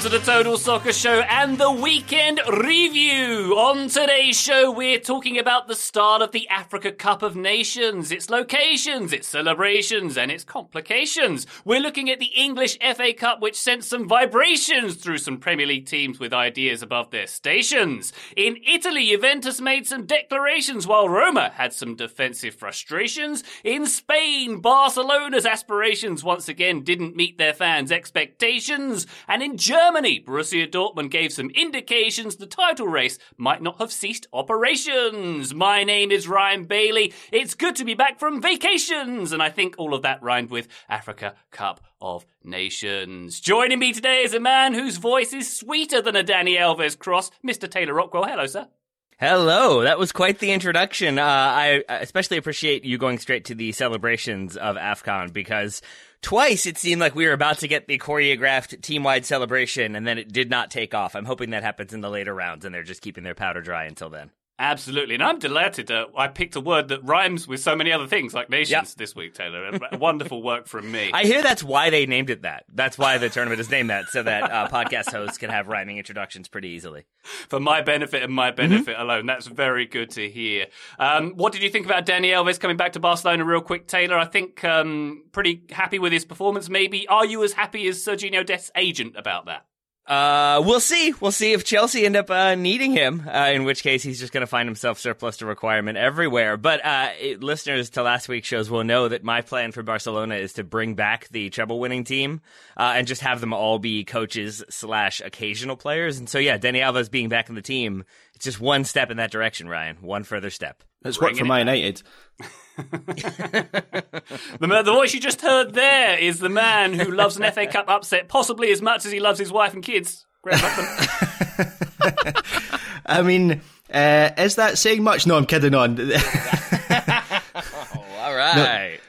To the Total Soccer Show and the weekend review. On today's show, we're talking about the start of the Africa Cup of Nations, its locations, its celebrations, and its complications. We're looking at the English FA Cup, which sent some vibrations through some Premier League teams with ideas above their stations. In Italy, Juventus made some declarations while Roma had some defensive frustrations. In Spain, Barcelona's aspirations once again didn't meet their fans' expectations. And in Germany, Borussia Dortmund gave some indications the title race might not have ceased operations. My name is Ryan Bailey. It's good to be back from vacations. And I think all of that rhymed with Africa Cup of Nations. Joining me today is a man whose voice is sweeter than a Dani Alves cross, Mr. Taylor Rockwell. Hello, sir. Hello, that was quite the introduction. Uh, I especially appreciate you going straight to the celebrations of AFCON because twice it seemed like we were about to get the choreographed team wide celebration and then it did not take off. I'm hoping that happens in the later rounds and they're just keeping their powder dry until then. Absolutely. And I'm delighted that I picked a word that rhymes with so many other things like nations Yep. this week, Taylor. Wonderful work from me. I hear that's why they named it that. That's why the tournament is named that, so that uh, podcast hosts can have rhyming introductions pretty easily. for my benefit and my benefit alone. That's very good to hear. Um, what did you think about Dani Alves coming back to Barcelona real quick, Taylor? I think um, pretty happy with his performance, maybe. Are you as happy as Sergiño Dest's agent about that? Uh, we'll see. We'll see if Chelsea end up uh, needing him. Uh, in which case, he's just going to find himself surplus to requirement everywhere. But uh, it, listeners to last week's shows will know that my plan for Barcelona is to bring back the treble-winning team uh, and just have them all be coaches slash occasional players. And so, yeah, Dani Alves being back in the team, it's just one step in that direction, Ryan. One further step. It's worked for Man United. The, the voice you just heard there is the man who loves an FA Cup upset possibly as much as he loves his wife and kids. I mean, uh, is that saying much? No, I'm kidding on. All right.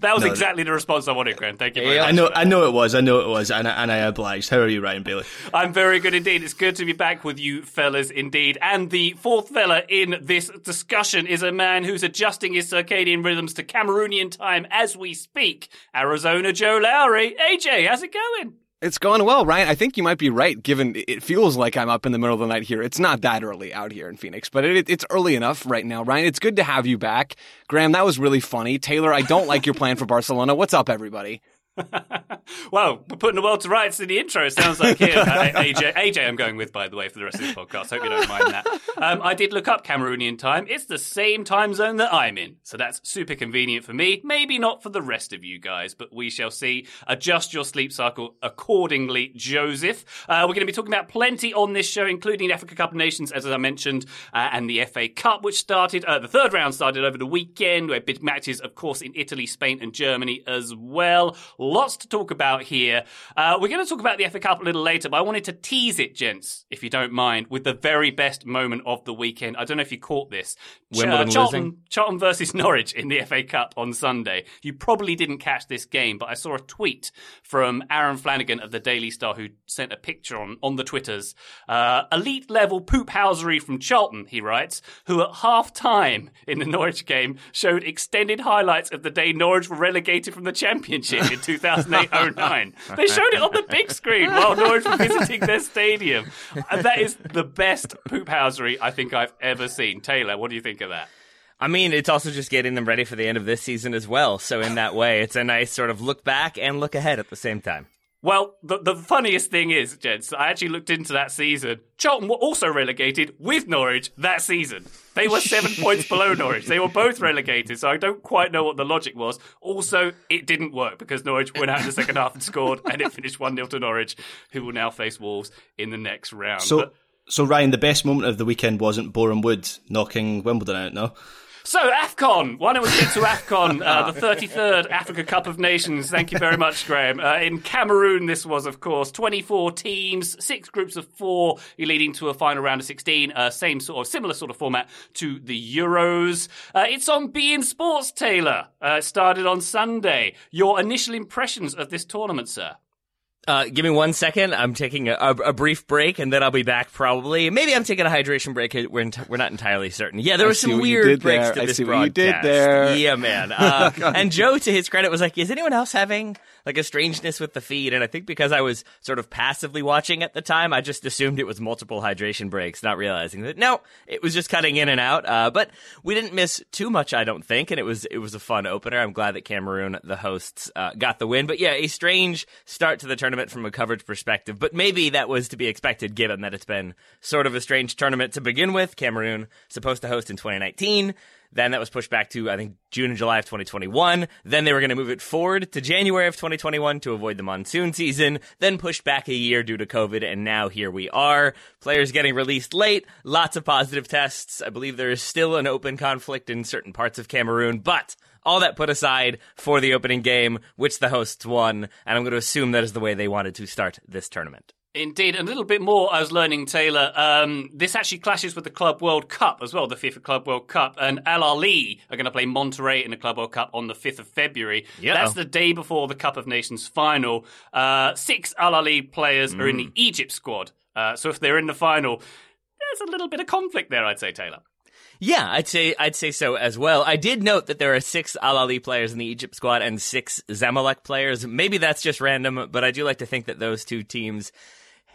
That was No, exactly the response I wanted, Grant. Thank you very Yeah. much. I know. I know it was, I know it was, and I, and I obliged. How are you, Ryan Bailey? I'm very good indeed. It's good to be back with you fellas indeed. And the fourth fella in this discussion is a man who's adjusting his circadian rhythms to Cameroonian time as we speak. Arizona Joe Lowry. AJ, how's it going? It's going well, Ryan. I think you might be right, given it feels like I'm up in the middle of the night here. It's not that early out here in Phoenix, but it, it's early enough right now. Ryan, it's good to have you back. Graham, that was really funny. Taylor, I don't like your plan for Barcelona. What's up, everybody? Well, we're putting the world to rights in the intro, it sounds like here. Uh, AJ, AJ, I'm going with, by the way, for the rest of this podcast. Hope you don't mind that. Um, I did look up Cameroonian time. It's the same time zone that I'm in. So that's super convenient for me. Maybe not for the rest of you guys, but we shall see. Adjust your sleep cycle accordingly, Joseph. Uh, we're going to be talking about plenty on this show, including the Africa Cup of Nations, as I mentioned, uh, and the FA Cup, which started, uh, the third round started over the weekend. We had big matches, of course, in Italy, Spain, and Germany as well. Lots to talk about here. Uh, we're going to talk about the FA Cup a little later, but I wanted to tease it, gents, if you don't mind, with the very best moment of the weekend. I don't know if you caught this. Wimbledon uh, Charlton, losing? Charlton versus Norwich in the FA Cup on Sunday. You probably didn't catch this game, but I saw a tweet from Aaron Flanagan of the Daily Star who sent a picture on, on the Twitters. Uh, elite level poop housery from Charlton, he writes, who at half time in the Norwich game showed extended highlights of the day Norwich were relegated from the Championship in 2008 09. They showed it on the big screen while Norwich were visiting their stadium. And that is the best poop housery I think I've ever seen. Taylor, what do you think of that? I mean, it's also just getting them ready for the end of this season as well. So in that way, it's a nice sort of look back and look ahead at the same time. Well, the, the funniest thing is, gents, I actually looked into that season. Charlton were also relegated with Norwich that season. They were seven points below Norwich. They were both relegated, so I don't quite know what the logic was. Also, it didn't work because Norwich went out in the second half and scored, and it finished 1 0 to Norwich, who will now face Wolves in the next round. So, But- so Ryan, the best moment of the weekend wasn't Boreham Wood knocking Wimbledon out, no? So, AFCON. Why don't we get to AFCON, uh, the 33rd Africa Cup of Nations? Thank you very much, Graham. Uh, in Cameroon, this was, of course, 24 teams, six groups of four, leading to a final round of 16. Uh, same sort of, similar sort of format to the Euros. Uh, it's on beIN Sports, Taylor. Uh, started on Sunday. Your initial impressions of this tournament, sir? Uh, give me one second. I'm taking a, a, a brief break, and then I'll be back. Probably, maybe I'm taking a hydration break. We're ent- we're not entirely certain. Yeah, there was some weird breaks there. to I this see what you did broadcast. there. Yeah, man. Uh, and Joe, to his credit, was like, "Is anyone else having like a strangeness with the feed?" And I think because I was sort of passively watching at the time, I just assumed it was multiple hydration breaks, not realizing that no, it was just cutting in and out. Uh, but we didn't miss too much, I don't think, and it was it was a fun opener. I'm glad that Cameroon, the hosts, uh, got the win. But yeah, a strange start to the tournament from a coverage perspective, but maybe that was to be expected given that it's been sort of a strange tournament to begin with. Cameroon supposed to host in 2019. Then that was pushed back to, I think, June and July of 2021. Then they were going to move it forward to January of 2021 to avoid the monsoon season. Then pushed back a year due to COVID. And now here we are. Players getting released late. Lots of positive tests. I believe there is still an open conflict in certain parts of Cameroon, but all that put aside for the opening game, which the hosts won. And I'm going to assume that is the way they wanted to start this tournament. Indeed, and a little bit more. I was learning, Taylor. Um, this actually clashes with the Club World Cup as well, the FIFA Club World Cup. And Al Ahly are going to play Monterrey in the Club World Cup on the fifth of February. Yeah. That's the day before the Cup of Nations final. Uh, six Al Ahly players are in Mm. the Egypt squad. Uh, so if they're in the final, there's a little bit of conflict there, I'd say, Taylor. Yeah, I'd say I'd say so as well. I did note that there are six Al Ahly players in the Egypt squad and six Zamalek players. Maybe that's just random, but I do like to think that those two teams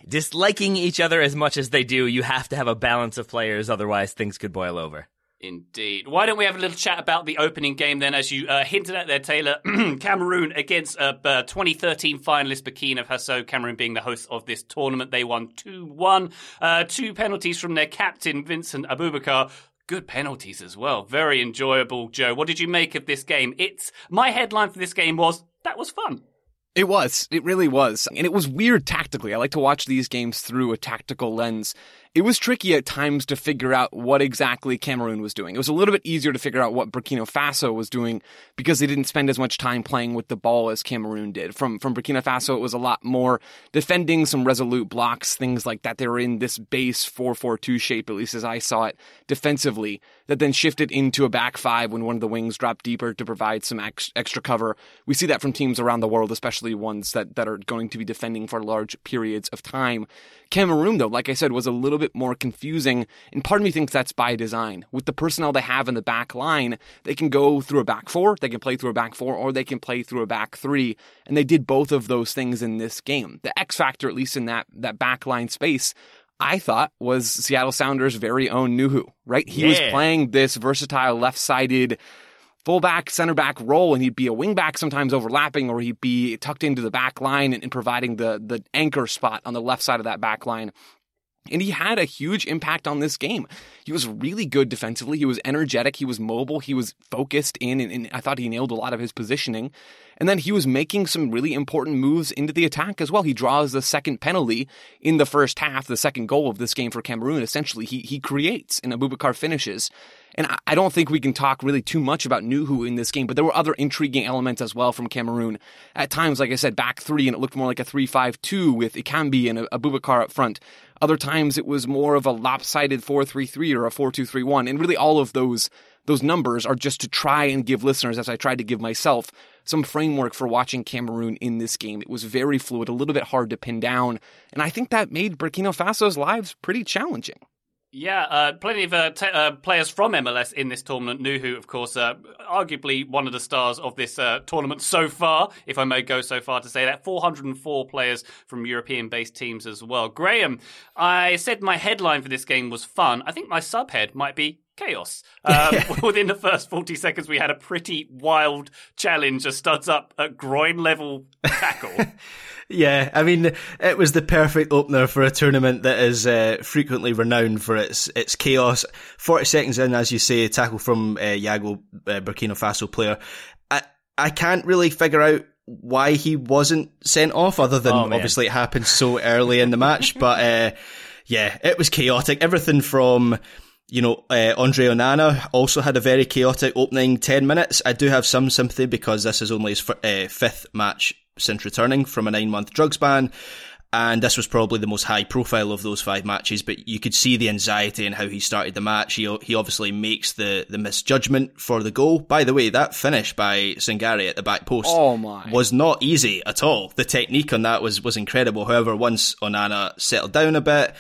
disliking each other as much as they do, you have to have a balance of players, otherwise things could boil over. Indeed. Why don't we have a little chat about the opening game then? As you uh, hinted at there, Taylor, Cameroon against uh, uh, 2013 finalist Burkina Faso. Cameroon being the host of this tournament, they won 2 1. Uh, two penalties from their captain, Vincent Aboubakar. Good penalties as well. Very enjoyable, Joe. What did you make of this game? It's my headline for this game was that was fun. It was. It really was. And it was weird tactically. I like to watch these games through a tactical lens. It was tricky at times to figure out what exactly Cameroon was doing. It was a little bit easier to figure out what Burkina Faso was doing because they didn't spend as much time playing with the ball as Cameroon did. From from Burkina Faso, it was a lot more defending some resolute blocks, things like that. They were in this base 4-4-2 shape, at least as I saw it, defensively, that then shifted into a back five when one of the wings dropped deeper to provide some ex- extra cover. We see that from teams around the world, especially ones that, that are going to be defending for large periods of time. Cameroon, though, like I said, was a little bit more confusing, and part of me thinks that's by design. With the personnel they have in the back line, they can go through a back four, they can play through a back four, or they can play through a back three, and they did both of those things in this game. The X factor, at least in that, that back line space, I thought was Seattle Sounders' very own Nouhou, right? He was playing this versatile left sided fullback, center back role, and he'd be a wingback sometimes overlapping, or he'd be tucked into the back line and, and providing the the anchor spot on the left side of that back line. And he had a huge impact on this game. He was really good defensively. He was energetic. He was mobile. He was focused in, and, and I thought he nailed a lot of his positioning. And then he was making some really important moves into the attack as well. He draws the second penalty in the first half, the second goal of this game for Cameroon. Essentially, he he creates and Aboubakar finishes. And I, I don't think we can talk really too much about Nouhou in this game, but there were other intriguing elements as well from Cameroon. At times, like I said, back three, and it looked more like a 3 5 2 with Ekambi and Aboubakar up front. Other times, it was more of a lopsided 4 3 3 or a 4 2 3 1. And really, all of those those numbers are just to try and give listeners, as I tried to give myself, some framework for watching Cameroon in this game. It was very fluid, a little bit hard to pin down, and I think that made Burkina Faso's lives pretty challenging. Yeah, uh, plenty of uh, t- uh, players from MLS in this tournament. Nouhou, of course, uh, arguably one of the stars of this uh, tournament so far, if I may go so far to say that. 404 players from European based teams as well. Graham, I said my headline for this game was fun. I think my subhead might be chaos. Um, within the first 40 seconds, we had a pretty wild challenge, a studs up at groin level tackle. yeah, I mean, it was the perfect opener for a tournament that is uh, frequently renowned for its its chaos. 40 seconds in, as you say, a tackle from uh, Yago, uh, Burkina Faso player. I, I can't really figure out why he wasn't sent off, other than oh, obviously it happened so early in the match. But uh, yeah, it was chaotic. Everything from you know, uh, Andre Onana also had a very chaotic opening 10 minutes. I do have some sympathy because this is only his uh, fifth match since returning from a nine month drugs ban. And this was probably the most high profile of those five matches, but you could see the anxiety in how he started the match. He, he obviously makes the, the misjudgment for the goal. By the way, that finish by Sangare at the back post oh was not easy at all. The technique on that was, was incredible. However, once Onana settled down a bit,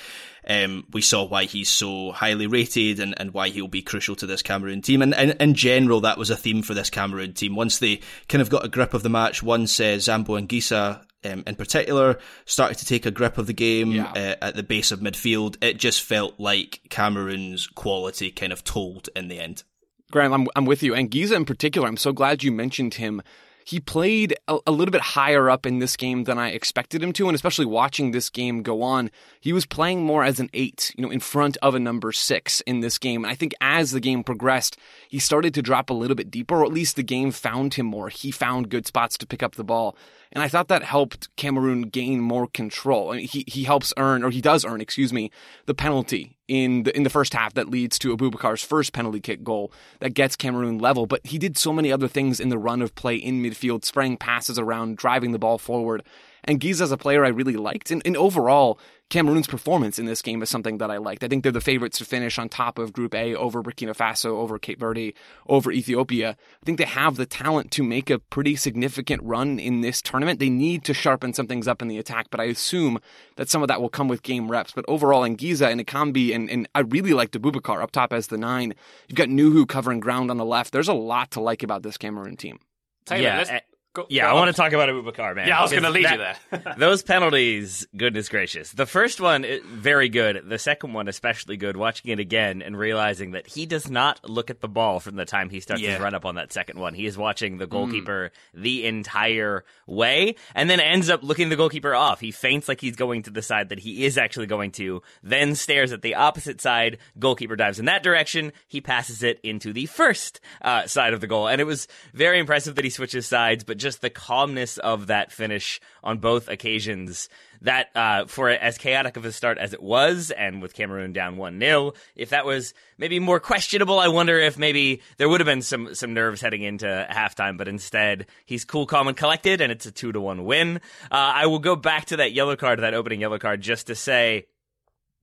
um, we saw why he's so highly rated and, and why he'll be crucial to this Cameroon team. And, and in general, that was a theme for this Cameroon team. Once they kind of got a grip of the match, once uh, Zambo Anguissa um, in particular started to take a grip of the game yeah. uh, at the base of midfield, it just felt like Cameroon's quality kind of told in the end. Graham, I'm, I'm with you. Anguissa in particular, I'm so glad you mentioned him he played a, a, little bit higher up in this game than I expected him to, and especially watching this game go on, he was playing more as an eight, you know, in front of a number six in this game. And I think as the game progressed, he started to drop a little bit deeper, or at least the game found him more. He found good spots to pick up the ball. And I thought that helped Cameroon gain more control. I mean, he, he helps earn, or he does earn, excuse me, the penalty in the in the first half that leads to Aboubakar's first penalty kick goal that gets Cameroon level. But he did so many other things in the run of play in midfield, spraying passes around, driving the ball forward. Anguissa is a player I really liked. And, and overall, Cameroon's performance in this game is something that I liked. I think they're the favorites to finish on top of Group A over Burkina Faso, over Cape Verde, over Ethiopia. I think they have the talent to make a pretty significant run in this tournament. They need to sharpen some things up in the attack, but I assume that some of that will come with game reps. But overall, Anguissa and Ekambi, and, and I really like Aboubakar up top as the nine. You've got Nouhou covering ground on the left. There's a lot to like about this Cameroon team. Taylor, yeah, Go, yeah, go I want to talk about Aboubakar, man. Yeah, I was going to lead that, you there. those penalties, goodness gracious. The first one, very good. The second one, especially good. Watching it again and realizing that he does not look at the ball from the time he starts yeah. his run up on that second one. He is watching the goalkeeper mm. the entire way and then ends up looking the goalkeeper off. He feints like he's going to the side that he is actually going to, then stares at the opposite side. Goalkeeper dives in that direction. He passes it into the first uh, side of the goal. And it was very impressive that he switches sides, but just the calmness of that finish on both occasions. That uh, for as chaotic of a start as it was, and with Cameroon down one 0 if that was maybe more questionable, I wonder if maybe there would have been some some nerves heading into halftime. But instead, he's cool, calm, and collected, and it's a two to one win. Uh, I will go back to that yellow card, that opening yellow card, just to say,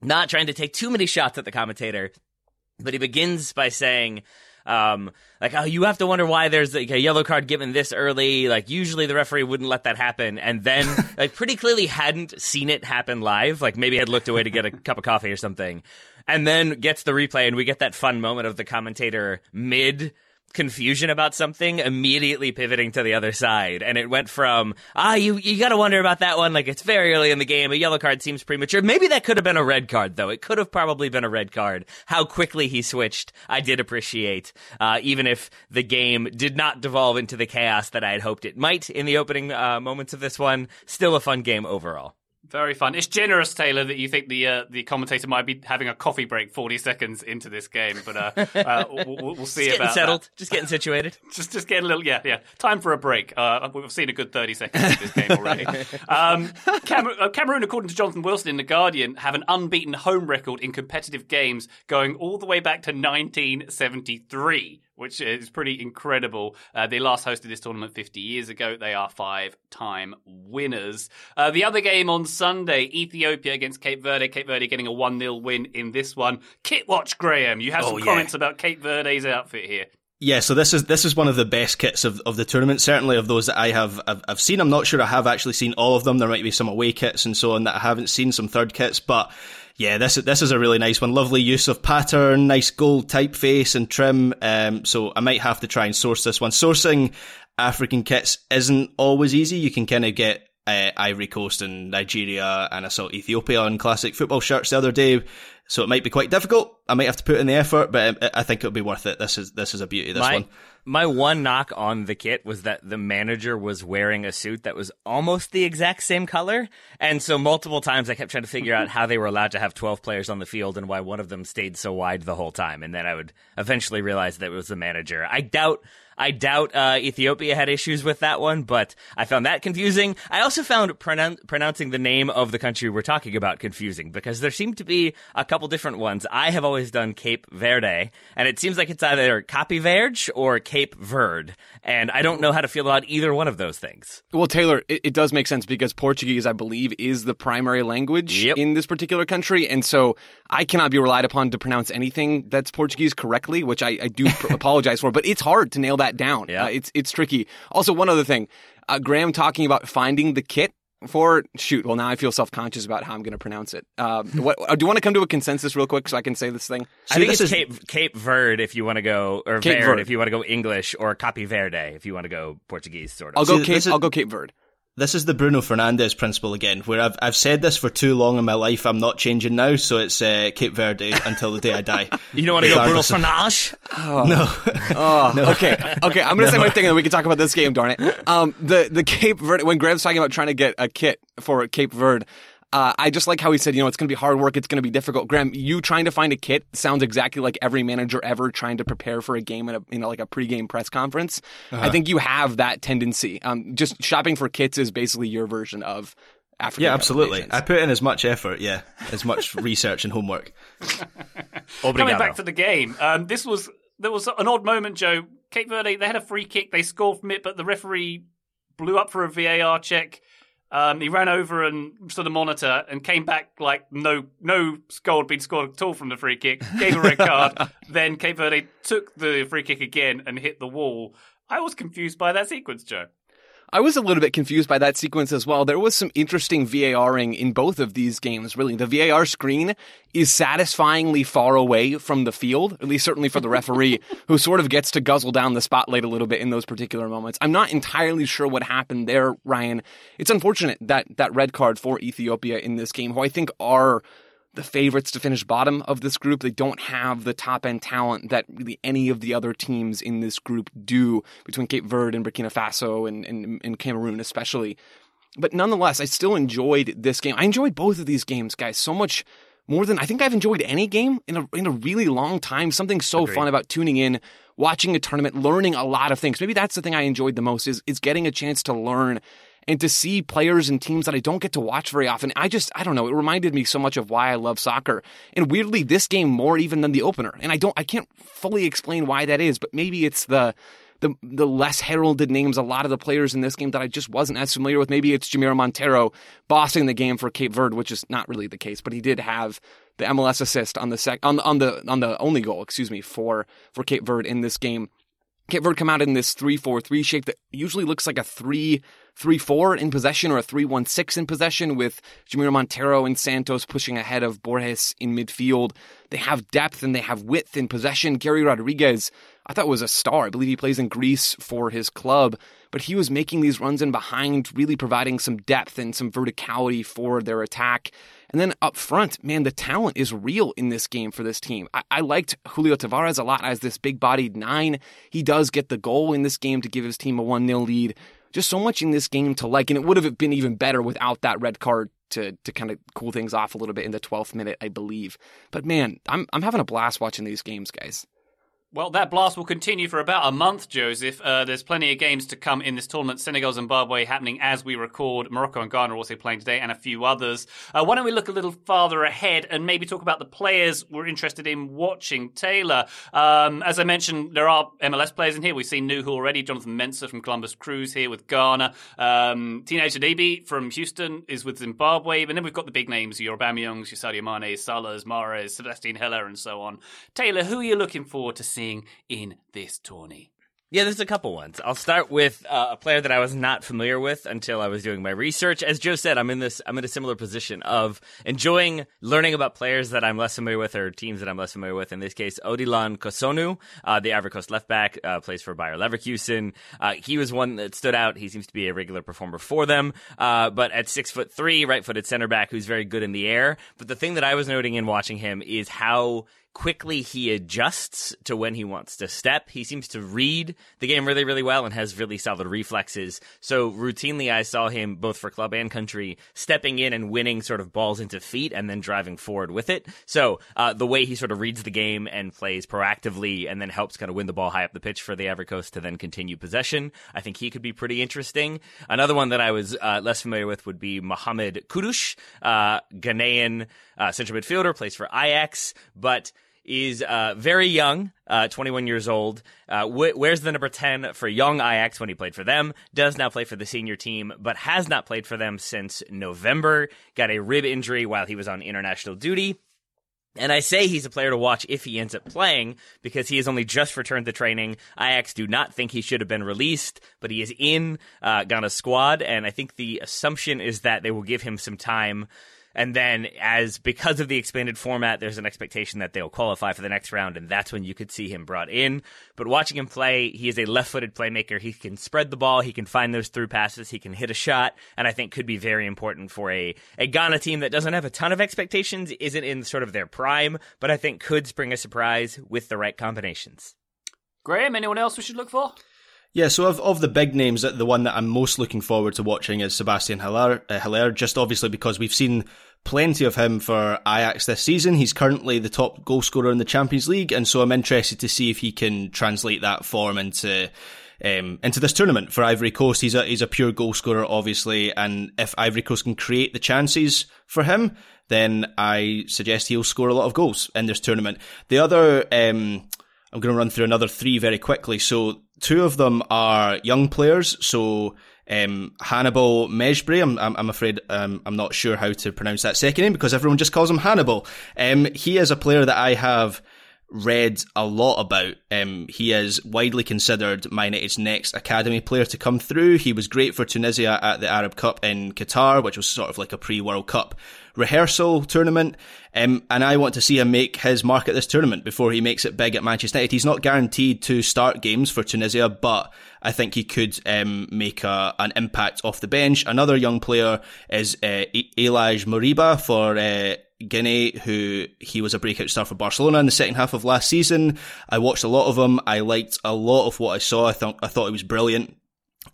not trying to take too many shots at the commentator, but he begins by saying um, like, oh, you have to wonder why there's like a yellow card given this early. Like, usually the referee wouldn't let that happen. And then, like, pretty clearly hadn't seen it happen live. Like, maybe had looked away to get a cup of coffee or something. And then gets the replay, and we get that fun moment of the commentator mid confusion about something immediately pivoting to the other side. And it went from ah you you got to wonder about that one. Like it's very early in the game. A yellow card seems premature. Maybe that could have been a red card though. It could have probably been a red card. How quickly he switched i did appreciate uh, even if the game did not devolve into the chaos that i had hoped it might in the opening uh, moments of this one. Still a fun game overall Very fun. It's generous, Taylor, that you think the uh, the commentator might be having a coffee break forty seconds into this game, but uh, uh, we'll, we'll, see just about settled. That. Just getting situated. just just getting a little yeah yeah. Time for a break. Uh, we've seen a good thirty seconds of this game already. um, Cameroon, uh, Cameroon, according to Jonathan Wilson in the Guardian, have an unbeaten home record in competitive games going all the way back to 1973 which is pretty incredible. Uh, they last hosted this tournament 50 years ago. They are five time winners. Uh, the other game on Sunday, Ethiopia against Cape Verde. Cape Verde getting a 1 0 win in this one. Kit watch, Graham. You have oh, some yeah. comments about Cape Verde's outfit here. Yeah, so this is this is one of the best kits of, of the tournament. Certainly of those that I have I've, I've seen. I'm not sure I have actually seen all of them. There might be some away kits and so on that I haven't seen. Some third kits, but yeah, this this is a really nice one. Lovely use of pattern, nice gold typeface and trim. Um, so I might have to try and source this one. Sourcing African kits isn't always easy. You can kind of get uh, Ivory Coast and Nigeria, and I saw Ethiopia on classic football shirts the other day. So it might be quite difficult. I might have to put in the effort, but um, I think it'll be worth it. This is this is a beauty. This my, one. My one knock on the kit was that the manager was wearing a suit that was almost the exact same color, and so multiple times I kept trying to figure out how they were allowed to have twelve players on the field and why one of them stayed so wide the whole time. And then I would eventually realize that it was the manager. I doubt I doubt uh, Ethiopia had issues with that one, but I found that confusing. I also found pronoun- pronouncing the name of the country we're talking about confusing because there seem to be a couple different ones. I have always done Cape Verde, and it seems like it's either Cape Verde or Cape Verde, and I don't know how to feel about either one of those things. Well, Taylor, it, it does make sense because Portuguese, I believe, is the primary language Yep. in this particular country, and so I cannot be relied upon to pronounce anything that's Portuguese correctly, which I, I do pr- apologize for. But it's hard to nail that down. Yeah. Uh, it's it's tricky. Also, one other thing, uh, Graham talking about finding the kit. For shoot, well now I feel self conscious about how I'm going to pronounce it. Uh, what, uh, do you want to come to a consensus real quick so I can say this thing? I think this it's is- Cape Cape Verde if you want to go, or Cape Verde, Verde. if you want to go English, or Cape Verde if you want to go Portuguese, sort of. I'll go See, Cape. is- I'll go Cape Verde. This is the Bruno Fernandes principle again, where I've I've said this for too long in my life. I'm not changing now, so it's uh, Cape Verde until the day I die. you don't want to go Bruno Regardless of- Fernandes? No, Oh, okay, okay. I'm gonna say my thing, and then we can talk about this game. Darn it. Um, the the Cape Verde. When Graham's talking about trying to get a kit for Cape Verde, uh, I just like how he said, you know, it's gonna be hard work. It's gonna be difficult. Graham, you trying to find a kit sounds exactly like every manager ever trying to prepare for a game in a you know like a pregame press conference. I think you have that tendency. Um, just shopping for kits is basically your version of. African yeah, absolutely. I put in as much effort, yeah, as much research and homework. Coming Obrigado. back to the game, um, this was there was an odd moment, Joe. Cape Verde they had a free kick, they scored from it, but the referee blew up for a VAR check. Um, he ran over and to the monitor and came back like no no goal had been scored at all from the free kick. Gave a red card. then Cape Verde took the free kick again and hit the wall. I was confused by that sequence, Joe. I was a little bit confused by that sequence as well. There was some interesting VARing in both of these games, really. The VAR screen is satisfyingly far away from the field, at least certainly for the referee, who sort of gets to guzzle down the spotlight a little bit in those particular moments. I'm not entirely sure what happened there, Ryan. It's unfortunate that that red card for Ethiopia in this game, who I think are the favorites to finish bottom of this group. They don't have the top end talent that really any of the other teams in this group do between Cape Verde and Burkina Faso and, and, and Cameroon, especially. But nonetheless, I still enjoyed this game. I enjoyed both of these games, guys, so much more than I think I've enjoyed any game in a, in a really long time. Something so fun about tuning in, watching a tournament, learning a lot of things. Maybe that's the thing I enjoyed the most is, is getting a chance to learn and to see players and teams that I don't get to watch very often. I just, I don't know. It reminded me so much of why I love soccer. And weirdly, this game more even than the opener. And I don't, I can't fully explain why that is, but maybe it's the, the, the less heralded names, a lot of the players in this game that I just wasn't as familiar with. Maybe it's Jamiro Monteiro bossing the game for Cape Verde, which is not really the case, but he did have the MLS assist on the sec, on, the- on the, on the only goal, excuse me, for, for Cape Verde in this game. Verde come out in this 3-4-3 shape that usually looks like a 3-3-4 in possession or a 3-1-6 in possession with Jamiro Monteiro and Santos pushing ahead of Borges in midfield. They have depth and they have width in possession. Garry Rodrigues, I thought was a star. I believe he plays in Greece for his club, but he was making these runs in behind, really providing some depth and some verticality for their attack. And then up front, man, the talent is real in this game for this team. I, I liked Julio Tavares a lot as this big bodied nine. He does get the goal in this game to give his team a 1 0 lead. Just so much in this game to like, and it would have been even better without that red card to to kind of cool things off a little bit in the 12th minute, I believe. But man, I'm I'm having a blast watching these games, guys. Well, that blast will continue for about a month, Joseph. Uh, there's plenty of games to come in this tournament. Senegal, Zimbabwe happening as we record. Morocco and Ghana are also playing today, and a few others. Uh, why don't we look a little farther ahead and maybe talk about the players we're interested in watching? Taylor, um, as I mentioned, there are MLS players in here. We've seen Nouhou already. Jonathan Mensah from Columbus Crews here with Ghana. Um, Teenage from Houston is with Zimbabwe. And then we've got the big names, your Aubameyangs, your Sadio Mane, Salahs, Mahrez, Sebastian Haller, and so on. Taylor, who are you looking forward to seeing in this tourney? Yeah, there's a couple ones. I'll start with uh, a player that I was not familiar with until I was doing my research. As Joe said, I'm in this. I'm in a similar position of enjoying learning about players that I'm less familiar with or teams that I'm less familiar with. In this case, Odilon Kossounou, uh, the Ivory Coast left back, uh, plays for Bayer Leverkusen. Uh, he was one that stood out. He seems to be a regular performer for them. Uh, but at six foot three, right-footed center back, who's very good in the air. But the thing that I was noting in watching him is how quickly he adjusts to when he wants to step. He seems to read the game really, really well and has really solid reflexes. So routinely, I saw him both for club and country stepping in and winning sort of balls into feet and then driving forward with it. So uh, the way he sort of reads the game and plays proactively and then helps kind of win the ball high up the pitch for the Ivory Coast to then continue possession, I think he could be pretty interesting. Another one that I was uh, less familiar with would be Mohammed Kudus, uh, Ghanaian uh, central midfielder, plays for Ajax, but is uh, very young, uh, 21 years old. Uh, wh- the number 10 for young Ajax when he played for them. Does now play for the senior team, but has not played for them since November. Got a rib injury while he was on international duty. And I say he's a player to watch if he ends up playing because he has only just returned to training. Ajax do not think he should have been released, but he is in uh, Ghana's squad. And I think the assumption is that they will give him some time and then, as because of the expanded format, there's an expectation that they'll qualify for the next round, and that's when you could see him brought in. But watching him play, he is a left footed playmaker. He can spread the ball, he can find those through passes, he can hit a shot, and I think could be very important for a, a Ghana team that doesn't have a ton of expectations, isn't in sort of their prime, but I think could spring a surprise with the right combinations. Graham, anyone else we should look for? Yeah, so of, of the big names, the one that I'm most looking forward to watching is Sebastian Haller, uh, just obviously because we've seen plenty of him for Ajax this season. He's currently the top goal scorer in the Champions League, and so I'm interested to see if he can translate that form into um, into this tournament for Ivory Coast. He's a he's a pure goal scorer, obviously, and if Ivory Coast can create the chances for him, then I suggest he'll score a lot of goals in this tournament. The other, um, I'm going to run through another three very quickly. So two of them are young players. So um, Hannibal Mejbri, I'm, I'm, afraid um, I'm not sure how to pronounce that second name because everyone just calls him Hannibal. Um, he is a player that I have read a lot about. Um, he is widely considered Man United's next academy player to come through. He was great for Tunisia at the Arab Cup in Qatar, which was sort of like a pre-World Cup rehearsal tournament. Um, and I want to see him make his mark at this tournament before he makes it big at Manchester United. He's not guaranteed to start games for Tunisia, but I think he could um, make a, an impact off the bench. Another young player is uh, Ilaix Moriba for uh, Guinea, who he was a breakout star for Barcelona in the second half of last season. I watched a lot of him. I liked a lot of what I saw. I thought I thought he was brilliant.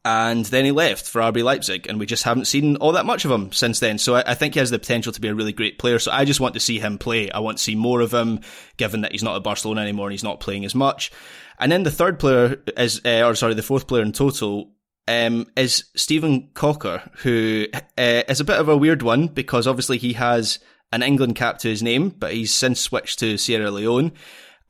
And then he left for RB Leipzig, and we just haven't seen all that much of him since then. So I, I, think he has the potential to be a really great player. So I just want to see him play. I want to see more of him, given that he's not at Barcelona anymore and he's not playing as much. And then the third player is, uh, or sorry, the fourth player in total um, is Steven Caulker, who uh, is a bit of a weird one because obviously he has an England cap to his name, but he's since switched to Sierra Leone.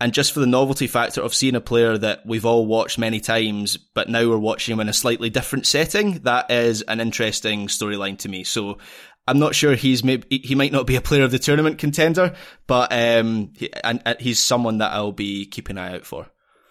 And just for the novelty factor of seeing a player that we've all watched many times, but now we're watching him in a slightly different setting, that is an interesting storyline to me. So I'm not sure he's maybe, he might not be a player of the tournament contender, but, um, he, and, and he's someone that I'll be keeping an eye out for.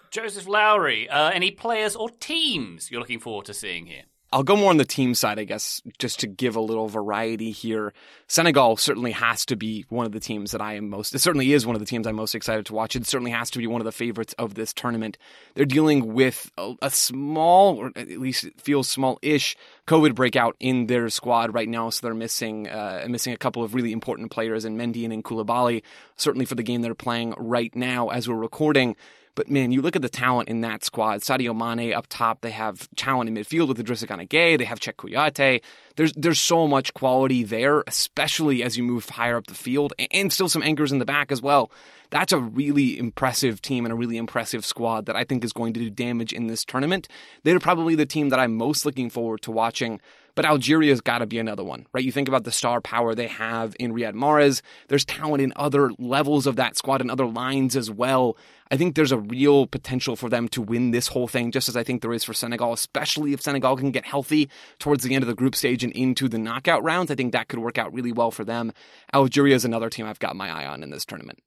Joseph Lowry, uh, any players or teams you're looking forward to seeing here? I'll go more on the team side, I guess, just to give a little variety here. Senegal certainly has to be one of the teams that I am most, it certainly is one of the teams I'm most excited to watch. It certainly has to be one of the favorites of this tournament. They're dealing with a, a small, or at least it feels small-ish, COVID breakout in their squad right now, so they're missing, uh, missing a couple of really important players in Mendy and in Koulibaly, certainly for the game they're playing right now as we're recording. But man, you look at the talent in that squad. Sadio Mane up top. They have talent in midfield with Idrissa Gana Gueye. They have Cheikhou Kouyaté. There's there's so much quality there, especially as you move higher up the field, and still some anchors in the back as well. That's a really impressive team and a really impressive squad that I think is going to do damage in this tournament. They're probably the team that I'm most looking forward to watching but Algeria's got to be another one, right? You think about the star power they have in Riyad Mahrez. There's talent in other levels of that squad and other lines as well. I think there's a real potential for them to win this whole thing, just as I think there is for Senegal, especially if Senegal can get healthy towards the end of the group stage and into the knockout rounds. I think that could work out really well for them. Algeria is another team I've got my eye on in this tournament.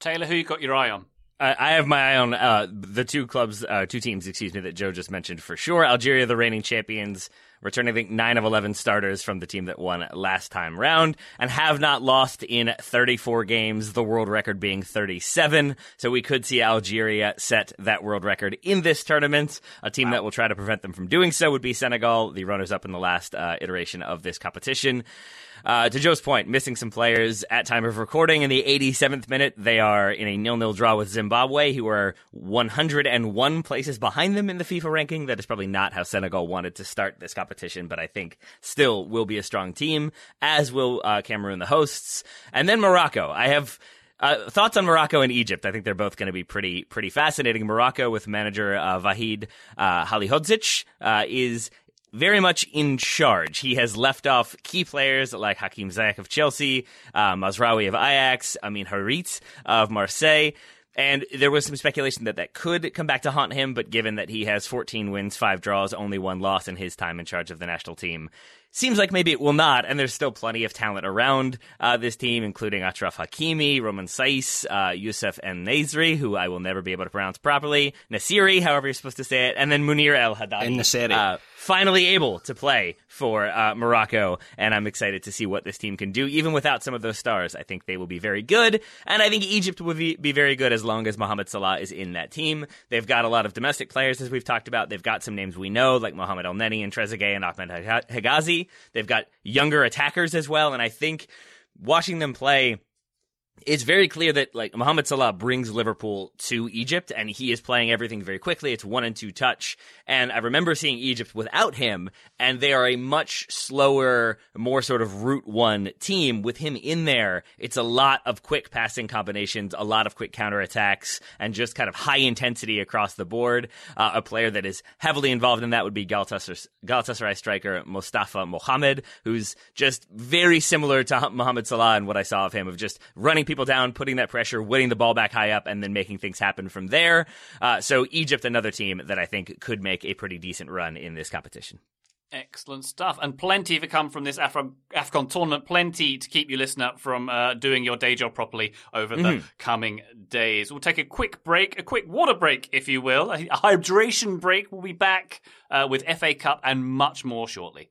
Taylor, who you got your eye on? I have my eye on uh, the two clubs, uh, two teams, excuse me, that Joe just mentioned for sure. Algeria, the reigning champions, returning, I think, 9 of 11 starters from the team that won last time round, and have not lost in 34 games, the world record being 37. So we could see Algeria set that world record in this tournament. A team wow. that will try to prevent them from doing so would be Senegal, the runners up in the last uh, iteration of this competition. Uh, to Joe's point, missing some players at time of recording. In the 87th minute, they are in a nil-nil draw with Zimbabwe, who are 101 places behind them in the FIFA ranking. That is probably not how Senegal wanted to start this competition, but I think still will be a strong team, as will uh, Cameroon, the hosts, and then Morocco. I have. Uh, thoughts on Morocco and Egypt? I think they're both going to be pretty pretty fascinating. Morocco with manager uh, Vahid uh, Halilhodžić uh, is very much in charge. He has left off key players like Hakim Ziyech of Chelsea, uh, of Ajax, Amin Harit of Marseille. And there was some speculation that that could come back to haunt him, but given that he has 14 wins, five draws, only one loss in his time in charge of the national team, seems like maybe it will not. And there's still plenty of talent around uh, this team, including Achraf Hakimi, Romain Saïss, uh, Youssef En-Nesyri, who I will never be able to pronounce properly, Nasiri, however you're supposed to say it, and then Munir El Haddadi. Nasiri. Uh, finally able to play for uh, Morocco, and I'm excited to see what this team can do, even without some of those stars. I think they will be very good, and I think Egypt will be, be very good as long as Mohamed Salah is in that team. They've got a lot of domestic players, as we've talked about. They've got some names we know, like Mohamed Elneny and Trezeguet and Ahmed Hegazi. They've got younger attackers as well, and I think watching them play it's very clear that like Mohamed Salah brings Liverpool to Egypt and he is playing everything very quickly. It's one and two touch. And I remember seeing Egypt without him and they are a much slower, more sort of route one team with him in there. It's a lot of quick passing combinations, a lot of quick counterattacks and just kind of high intensity across the board. Uh, a player that is heavily involved in that would be Galatasaray, Galatasaray striker Mustafa Mohamed, who's just very similar to Mohamed Salah and what I saw of him of just running people down, putting that pressure, winning the ball back high up, and then making things happen from there. Uh, so Egypt, another team that I think could make a pretty decent run in this competition. Excellent stuff, and plenty to come from this Afro- AFCON tournament. Plenty to keep you listener from uh, doing your day job properly over the mm-hmm. coming days. We'll take a quick break, a quick water break, if you will, a hydration break. We'll be back uh, with FA Cup and much more shortly.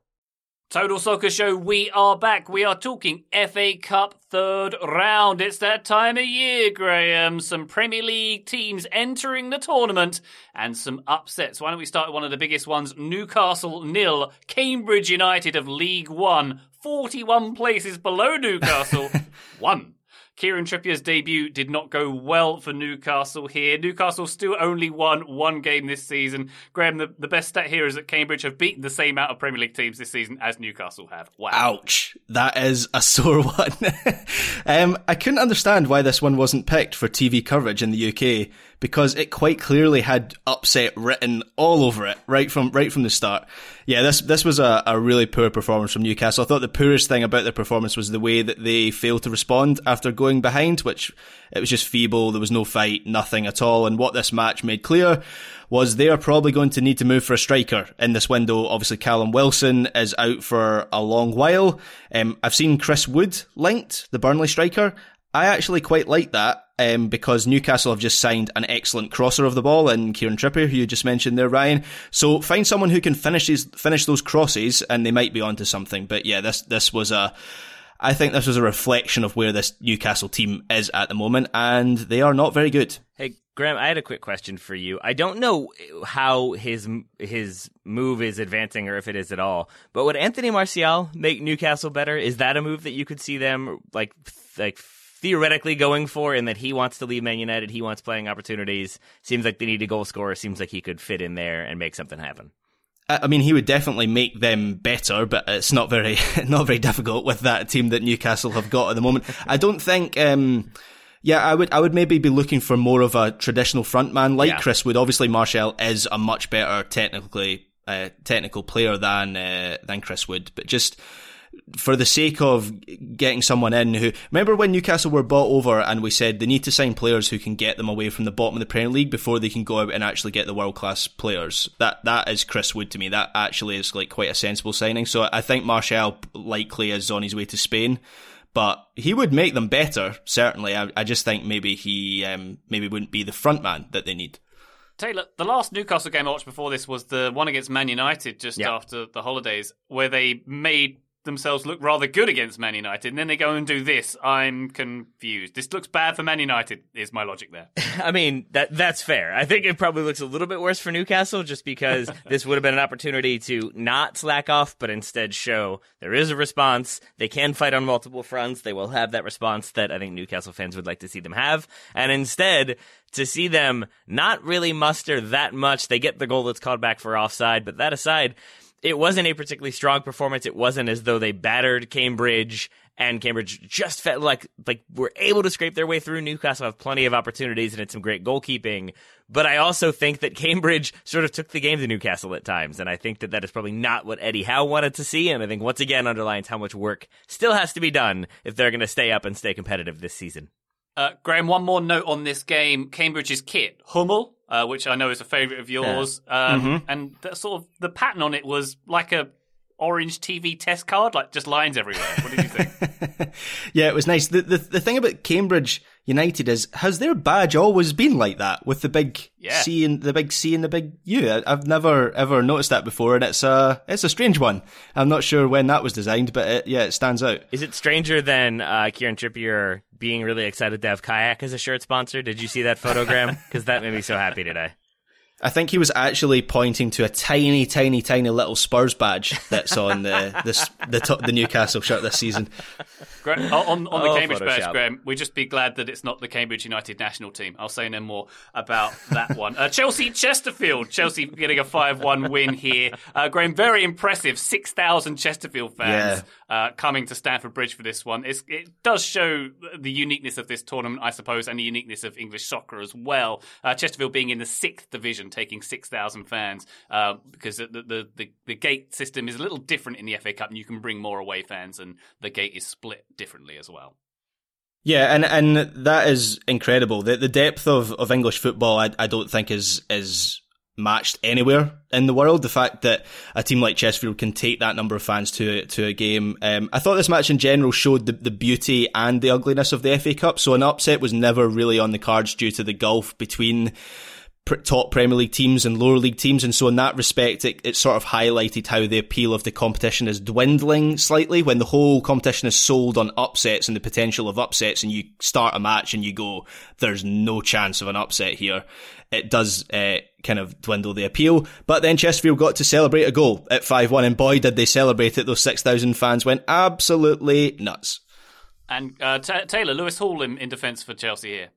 Total Soccer Show, we are back. We are talking FA Cup third round. It's that time of year, Graham. Some Premier League teams entering the tournament and some upsets. Why don't we start with one of the biggest ones? Newcastle nil, Cambridge United of League One, 41 places below Newcastle, one. Kieran Trippier's debut did not go well for Newcastle here. Newcastle still only won one game this season. Graham, the, the best stat here is that Cambridge have beaten the same amount of Premier League teams this season as Newcastle have. Wow. Ouch. That is a sore one. um, I couldn't understand why this one wasn't picked for TV coverage in the UK because it quite clearly had upset written all over it right from right from the start. Yeah, this this was a, a really poor performance from Newcastle. I thought the poorest thing about their performance was the way that they failed to respond after going behind, which it was just feeble. There was no fight, nothing at all. And what this match made clear was they are probably going to need to move for a striker in this window. Obviously, Callum Wilson is out for a long while. Um, I've seen Chris Wood linked, the Burnley striker. I actually quite like that um, because Newcastle have just signed an excellent crosser of the ball in Kieran Trippier, who you just mentioned there, Ryan. So find someone who can finish these, finish those crosses, and they might be onto something. But yeah, this this was a. I think this was a reflection of where this Newcastle team is at the moment, and they are not very good. Hey, Graham, I had a quick question for you. I don't know how his his move is advancing or if it is at all, but would Anthony Martial make Newcastle better? Is that a move that you could see them like like theoretically going for and that he wants to leave Man United, he wants playing opportunities. Seems like they need a goal scorer. Seems like he could fit in there and make something happen. I mean, he would definitely make them better, but it's not very not very difficult with that team that Newcastle have got at the moment. I don't think. Um, yeah, I would I would maybe be looking for more of a traditional frontman like yeah. Chris Wood. Obviously, Martial is a much better technically uh, technical player than uh, than Chris Wood, but just for the sake of getting someone in who remember when Newcastle were bought over and we said they need to sign players who can get them away from the bottom of the Premier League before they can go out and actually get the world class players. That that is Chris Wood to me. That actually is like quite a sensible signing. So I think Martial likely is on his way to Spain. But he would make them better, certainly. I, I just think maybe he um, maybe wouldn't be the front man that they need. Taylor, the last Newcastle game I watched before this was the one against Man United just yep. after the holidays, where they made themselves look rather good against Man United, and then they go and do this. I'm confused. This looks bad for Man United. Is my logic there? I mean that that's fair. I think it probably looks a little bit worse for Newcastle, just because this would have been an opportunity to not slack off, but instead show there is a response. They can fight on multiple fronts. They will have that response that I think Newcastle fans would like to see them have, and instead to see them not really muster that much. They get the goal that's called back for offside, but that aside, it wasn't a particularly strong performance. It wasn't as though they battered Cambridge and Cambridge just felt like like were able to scrape their way through. Newcastle have plenty of opportunities and it's some great goalkeeping. But I also think that Cambridge sort of took the game to Newcastle at times, and I think that that is probably not what Eddie Howe wanted to see. And I think once again underlines how much work still has to be done if they're going to stay up and stay competitive this season. Uh, Graham, one more note on this game: Cambridge's kit, Hummel, uh, which I know is a favourite of yours, yeah. um, mm-hmm. and the, sort of the pattern on it was like a orange TV test card, like just lines everywhere. What did you think? yeah, it was nice. The, the the thing about Cambridge United is has their badge always been like that with the big yeah. C and the big C and the big U? I, I've never ever noticed that before, and it's a it's a strange one. I'm not sure when that was designed, but it, yeah, it stands out. Is it stranger than uh, Kieran Trippier being really excited to have Kayak as a shirt sponsor? Did you see that photogram? Because that made me so happy today. I think he was actually pointing to a tiny, tiny, tiny little Spurs badge that's on the the the, the Newcastle shirt this season. on, on the oh, Cambridge badge, Graham, we'd just be glad that it's not the Cambridge United national team. I'll say no more about that one. Uh, Chelsea Chesterfield. Chelsea getting a 5 1 win here. Uh, Graham, very impressive. 6,000 Chesterfield fans yeah. uh, coming to Stamford Bridge for this one. It's, it does show the uniqueness of this tournament, I suppose, and the uniqueness of English soccer as well. Uh, Chesterfield being in the sixth division, taking 6,000 fans, uh, because the, the, the, the gate system is a little different in the FA Cup, and you can bring more away fans, and the gate is split differently as well. Yeah, and and that is incredible. The the depth of, of English football, I, I don't think is is matched anywhere in the world. The fact that a team like Chesterfield can take that number of fans to to a game, um, I thought this match in general showed the, the beauty and the ugliness of the FA Cup. So an upset was never really on the cards due to the gulf between top Premier League teams and lower league teams. And so in that respect, it, it sort of highlighted how the appeal of the competition is dwindling slightly when the whole competition is sold on upsets and the potential of upsets and you start a match and you go, there's no chance of an upset here. It does, uh, kind of dwindle the appeal. But then Chesterfield got to celebrate a goal at 5-1 and boy did they celebrate it. Those 6,000 fans went absolutely nuts. And uh, T- Taylor Lewis Hall in, in defence for Chelsea here.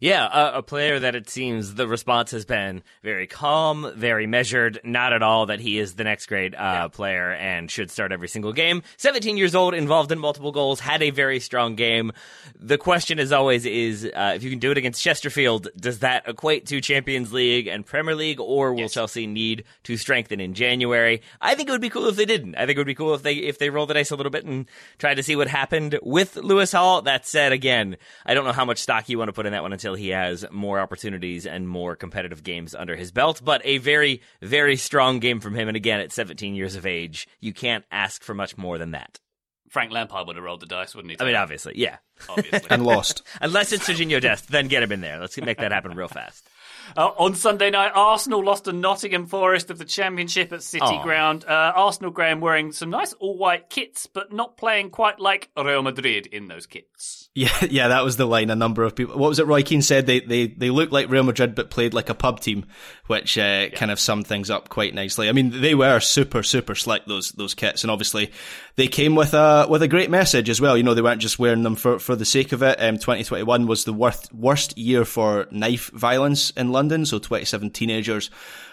Yeah, a, a, player that it seems the response has been very calm, very measured, not at all that he is the next great uh, yeah. player and should start every single game. 17 years old, involved in multiple goals, had a very strong game. The question as always is uh, if you can do it against Chesterfield, does that equate to Champions League and Premier League, or will yes. Chelsea need to strengthen in January? I think it would be cool if they didn't. I think it would be cool if they if they rolled the dice a little bit and tried to see what happened with Lewis Hall. That said, again, I don't know how much stock you want to put in that one until he has more opportunities and more competitive games under his belt. But a very, very strong game from him. And again, at 17 years of age, you can't ask for much more than that. Frank Lampard would have rolled the dice, wouldn't he? I mean, obviously, yeah. Obviously. and lost. Unless it's Sergiño Dest, then get him in there. Let's make that happen real fast. Uh, on Sunday night, Arsenal lost to Nottingham Forest of the Championship at City Aww. Ground. Uh, Arsenal, Graham, wearing some nice all white kits, but not playing quite like Real Madrid in those kits. Yeah, yeah, that was the line. A number of people. What was it? Roy Keane said they they they looked like Real Madrid, but played like a pub team, which uh, yeah. kind of summed things up quite nicely. I mean, they were super super slick those those kits, and obviously they came with a with a great message as well. You know, they weren't just wearing them for for the sake of it. Um, 2021 was the worst worst year for knife violence in London, so 27 teenagers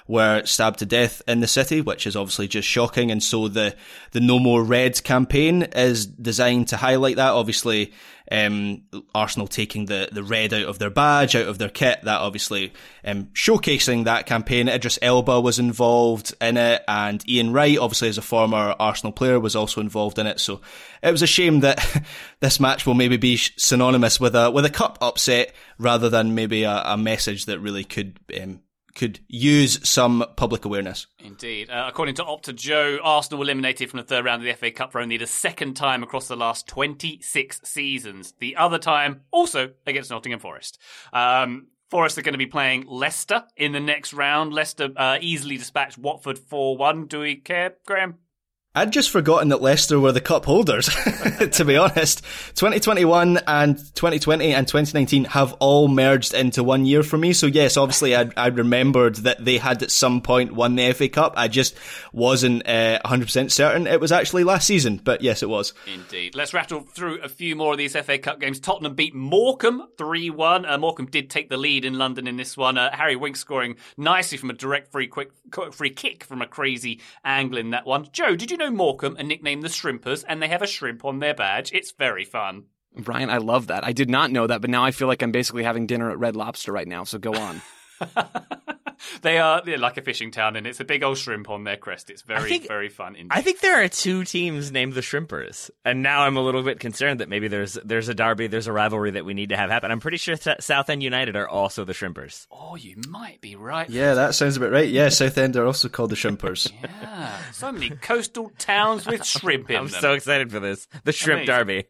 were stabbed to death in the city, which is obviously just shocking. And so the, the No More Reds campaign is designed to highlight that. Obviously, um, Arsenal taking the, the red out of their badge, out of their kit, that obviously um, showcasing that campaign. Idris Elba was involved in it, and Ian Wright, obviously as a former Arsenal player, was also involved in it. So it was a shame that this match will maybe be synonymous with a with a cup upset rather than maybe a, a message that really could um, could use some public awareness. Indeed. Uh, according to Opta Joe, Arsenal eliminated from the third round of the FA Cup for only the second time across the last 26 seasons. The other time, also against Nottingham Forest. Um, Forest are going to be playing Leicester in the next round. Leicester uh, easily dispatched Watford 4 1. Do we care, Graham? I'd just forgotten that Leicester were the cup holders, to be honest. 2021 and 2020 and 2019 have all merged into one year for me. So yes, obviously I, I remembered that they had at some point won the FA Cup. I just wasn't uh, 100% certain it was actually last season, but yes, it was. Indeed. Let's rattle through a few more of these FA Cup games. Tottenham beat Morecambe 3-1. Uh, Morecambe did take the lead in London in this one. Uh, Harry Winks scoring nicely from a direct free quick free kick from a crazy angle in that one. Joe, did you know Morecambe are nicknamed the Shrimpers and they have a shrimp on their badge? It's very fun. Ryan, I love that. I did not know that, but now I feel like I'm basically having dinner at Red Lobster right now, so go on. they are they're like a fishing town, and it's a big old shrimp on their crest. It's very think, very fun. Indeed. I think there are two teams named the Shrimpers, and now I'm a little bit concerned that maybe there's there's a derby, there's a rivalry that we need to have happen. I'm pretty sure Southend United are also the Shrimpers. Oh, you might be right. Yeah, that sounds a bit right. Yeah, Southend are also called the Shrimpers. yeah, so many coastal towns with shrimp in I'm them. so excited for this. The Shrimp Amazing. Derby.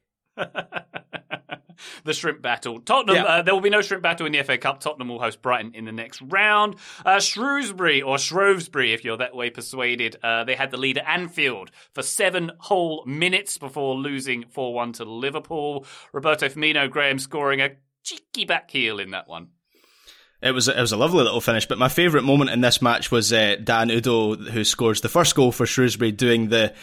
The shrimp battle. Tottenham, yeah. uh, there will be no shrimp battle in the FA Cup. Tottenham will host Brighton in the next round. Uh, Shrewsbury, or Shrewsbury, if you're that way persuaded, uh, they had the lead at Anfield for seven whole minutes before losing 4 1 to Liverpool. Roberto Firmino, Graham scoring a cheeky back heel in that one. It was it was a lovely little finish, but my favourite moment in this match was uh, Dan Udoh, who scores the first goal for Shrewsbury, doing the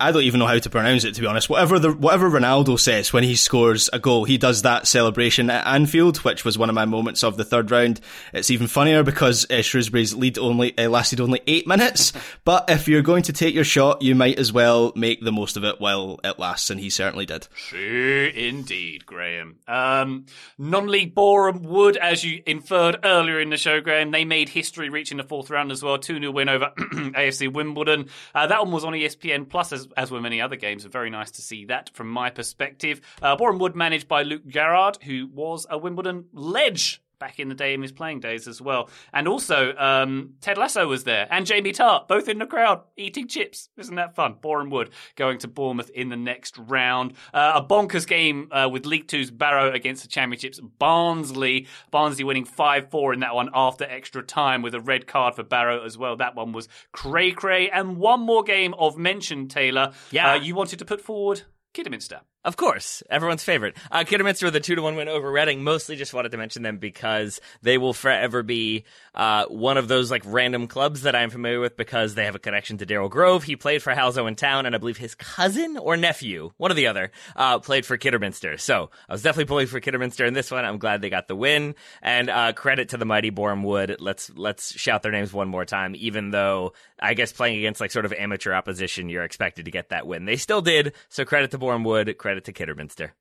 I don't even know how to pronounce it to be honest. Whatever the whatever Ronaldo says when he scores a goal, he does that celebration at Anfield, which was one of my moments of the third round. It's even funnier because uh, Shrewsbury's lead only uh, lasted only eight minutes. but if you're going to take your shot, you might as well make the most of it while it lasts, and he certainly did. Sure, indeed, Graham. Um, non-league Boreham Wood, as you inferred earlier in the show, Graham, they made history reaching the fourth round as well. Two 0 win over AFC Wimbledon. Uh, that one was on ESPN Plus as as, were many other games. Very nice to see that from my perspective. Uh, Boreham Wood managed by Luke Garrard, who was a Wimbledon ledge back in the day in his playing days as well. And also, um, Ted Lasso was there and Jamie Tartt, both in the crowd, eating chips. Isn't that fun? Boreham Wood going to Bournemouth in the next round. Uh, a bonkers game uh, with League Two's Barrow against the Championships Barnsley. Barnsley winning 5 4 in that one after extra time with a red card for Barrow as well. That one was cray cray. And one more game of mention, Taylor. Yeah. Uh, you wanted to put forward Kidderminster. Of course, everyone's favorite. Uh, Kidderminster with a two to one win over Reading. Mostly just wanted to mention them because they will forever be uh, one of those like random clubs that I'm familiar with because they have a connection to Daryl Grove. He played for Halesowen town, and I believe his cousin or nephew, one or the other, uh, played for Kidderminster. So I was definitely pulling for Kidderminster in this one. I'm glad they got the win, and uh, credit to the mighty Boreham Wood. Let's let's shout their names one more time, even though I guess playing against like sort of amateur opposition, you're expected to get that win. They still did. So credit to Boreham Wood. Credit to Kidderminster.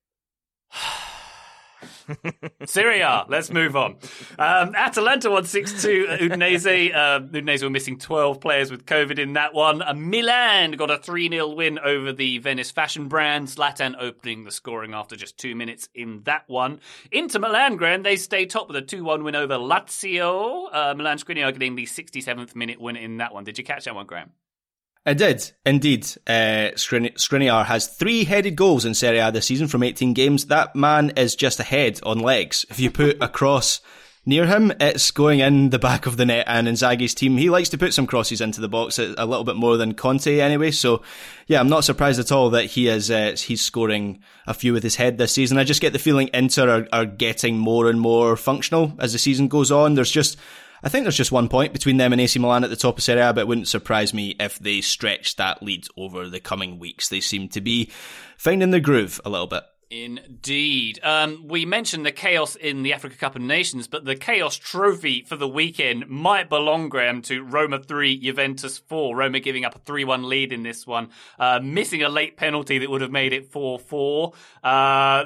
Serie A. Let's move on. Um, Atalanta won 6 2 Udinese. Uh, Udinese were missing 12 players with COVID in that one. Uh, Milan got a 3 0 win over the Venice fashion brand. Zlatan opening the scoring after just two minutes in that one. Inter Milan, Graham, they stay top with a 2 1 win over Lazio. Uh, Milan Skriniar getting the 67th minute win in that one. Did you catch that one, Graham? I did, indeed. Uh, Skrin- Skriniar has three headed goals in Serie A this season from 18 games. That man is just ahead on legs. If you put a cross near him, it's going in the back of the net. And Inzaghi's team, he likes to put some crosses into the box a little bit more than Conte anyway. So, yeah, I'm not surprised at all that he is uh, he's scoring a few with his head this season. I just get the feeling Inter are, are getting more and more functional as the season goes on. There's just I think there's just one point between them and AC Milan at the top of Serie A, but it wouldn't surprise me if they stretched that lead over the coming weeks. They seem to be finding the groove a little bit. Indeed. Um, we mentioned the chaos in the Africa Cup of Nations, but the chaos trophy for the weekend might belong, Graham, to Roma 3, Juventus 4. Roma giving up a 3 1 lead in this one, uh, missing a late penalty that would have made it 4 4. Uh, uh,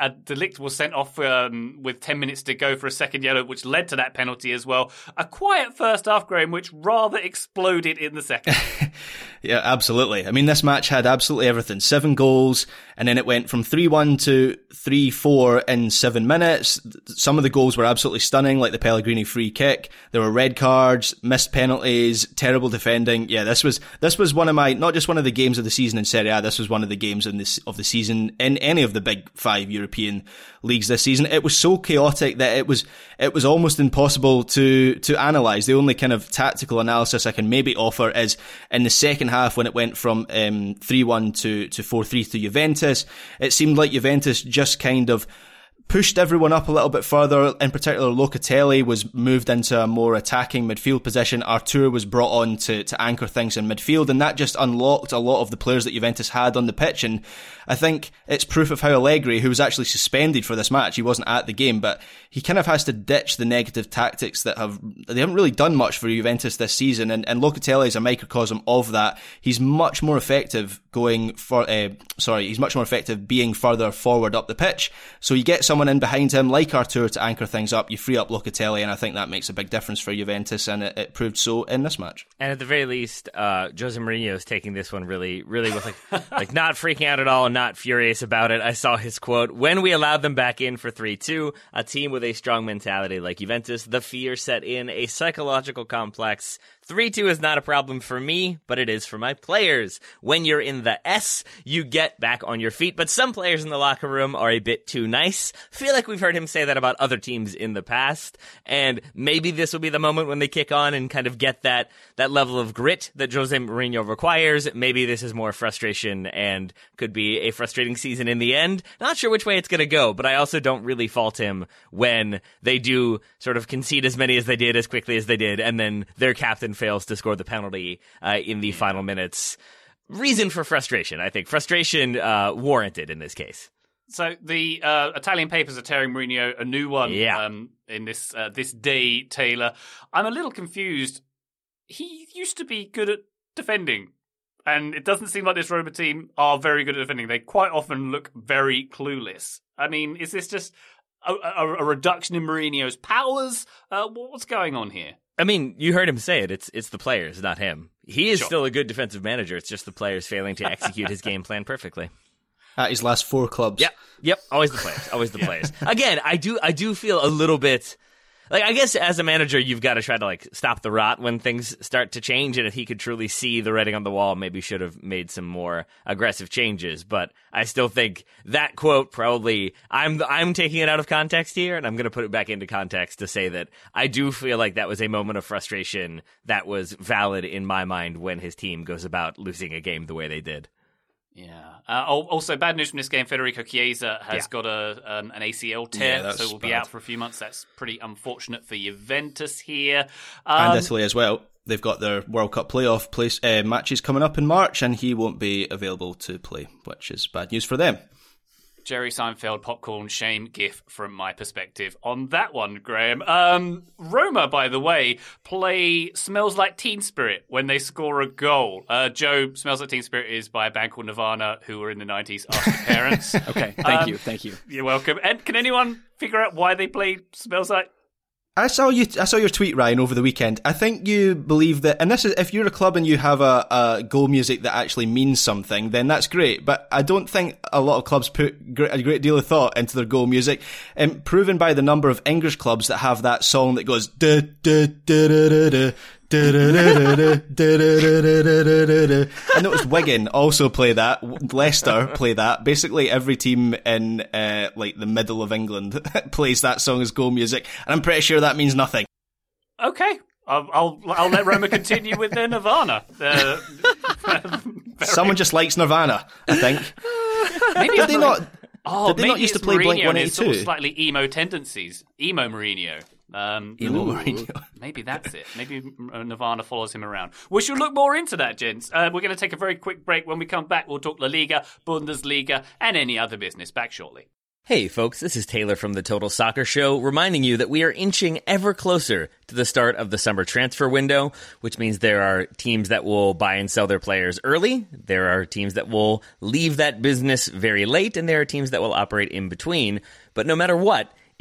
a de Ligt was sent off um, with 10 minutes to go for a second yellow, which led to that penalty as well. A quiet first half, Graham, which rather exploded in the second. yeah, absolutely. I mean, this match had absolutely everything seven goals, and then it went from 3 1 1 to 3 4 in seven minutes. Some of the goals were absolutely stunning, like the Pellegrini free kick. There were red cards, missed penalties, terrible defending. Yeah, this was, this was one of my, not just one of the games of the season in Serie A, this was one of the games in this, of the season in any of the big five European leagues this season. It was so chaotic that it was, it was almost impossible to, to analyse. The only kind of tactical analysis I can maybe offer is in the second half when it went from, um, 3-1 to, to 4-3 to Juventus. It seemed like Juventus just kind of pushed everyone up a little bit further. In particular, Locatelli was moved into a more attacking midfield position. Artur was brought on to, to anchor things in midfield, and that just unlocked a lot of the players that Juventus had on the pitch. And I think it's proof of how Allegri, who was actually suspended for this match, he wasn't at the game, but he kind of has to ditch the negative tactics that have, they haven't really done much for Juventus this season. And, and Locatelli is a microcosm of that. He's much more effective going for, uh, sorry, he's much more effective being further forward up the pitch. So you get someone in behind him, like Artur, to anchor things up. You free up Locatelli, and I think that makes a big difference for Juventus, and it, it proved so in this match. And at the very least, uh, Jose Mourinho is taking this one really, really with like, like not freaking out at all and not furious about it. I saw his quote when we allowed them back in for 3 2, a team with a strong mentality like Juventus, the fear set in, a psychological complex 3 2 is not a problem for me, but it is for my players. When you're in the S, you get back on your feet, but some players in the locker room are a bit too nice. Feel like we've heard him say that about other teams in the past, and maybe this will be the moment when they kick on and kind of get that, that level of grit that Jose Mourinho requires. Maybe this is more frustration and could be a frustrating season in the end. Not sure which way it's going to go, but I also don't really fault him when they do sort of concede as many as they did as quickly as they did, and then their captain fails to score the penalty uh, in the final minutes. Reason for frustration, I think. Frustration uh, warranted in this case. So the uh, Italian papers are tearing Mourinho a new one yeah. um, in this uh, this day, Taylor. I'm a little confused. He used to be good at defending, and it doesn't seem like this Roma team are very good at defending. They quite often look very clueless. I mean, is this just a, a, a reduction in Mourinho's powers? Uh, what's going on here? I mean, you heard him say it. It's it's the players, not him. He is still a good defensive manager. It's just the players failing to execute his game plan perfectly. At his last four clubs. Yep, yep. Always the players. Always the players. Again, I do, I do feel a little bit like I guess as a manager, you've got to try to like stop the rot when things start to change. And if he could truly see the writing on the wall, maybe should have made some more aggressive changes. But I still think that quote probably I'm I'm taking it out of context here, and I'm going to put it back into context to say that I do feel like that was a moment of frustration that was valid in my mind when his team goes about losing a game the way they did. Yeah. Uh, also, bad news from this game. Federico Chiesa has Yeah. got a an, an ACL tear, Yeah, so will be out for a few months. That's pretty unfortunate for Juventus here. and Um, Italy as well. They've got their World Cup playoff place uh, matches coming up in March, and he won't be available to play, which is bad news for them. Jerry Seinfeld popcorn shame gif from my perspective on that one, Graham. Um, Roma, by the way, play "Smells Like Teen Spirit" when they score a goal. Uh, Joe, "Smells Like Teen Spirit" is by a band called Nirvana, who were in the nineties. Ask your parents. Okay, thank Um, you, thank you. You're welcome. And can anyone figure out why they play "Smells Like"? I saw you. I saw your tweet, Ryan, over the weekend. I think you believe that, and this is if you're a club and you have a, a goal music that actually means something, then that's great. But I don't think a lot of clubs put a great deal of thought into their goal music, and proven by the number of English clubs that have that song that goes da da da da da. I noticed Wigan also play that. Leicester play that. Basically, every team in uh, like the middle of England plays that song as goal music, and I'm pretty sure that means nothing. Okay. I'll, I'll, I'll let Roma continue with their Nirvana. Uh, Someone just likes Nirvana, I think. maybe Did they not? Oh, Did they not used to play Mourinho Blink his sort 182? slightly emo tendencies. Emo Mourinho. Um, Emo Mourinho. Maybe that's it. Maybe uh, Nirvana follows him around. We should look more into that, gents. Uh, we're going to take a very quick break. When we come back, we'll talk La Liga, Bundesliga, and any other business. Back shortly. Hey folks, this is Taylor from the Total Soccer Show, reminding you that we are inching ever closer to the start of the summer transfer window, which means there are teams that will buy and sell their players early, there are teams that will leave that business very late, and there are teams that will operate in between. But no matter what,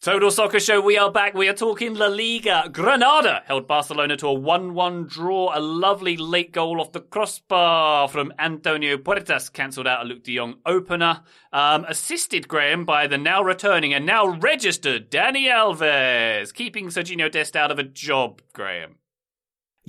Total Soccer Show, we are back. We are talking La Liga. Granada held Barcelona to a 1 1 draw. A lovely late goal off the crossbar from Antonio Puertas cancelled out a Luuk de Jong opener. Um, assisted Graham by the now returning and now registered Dani Alves, keeping Sergiño Dest out of a job, Graham.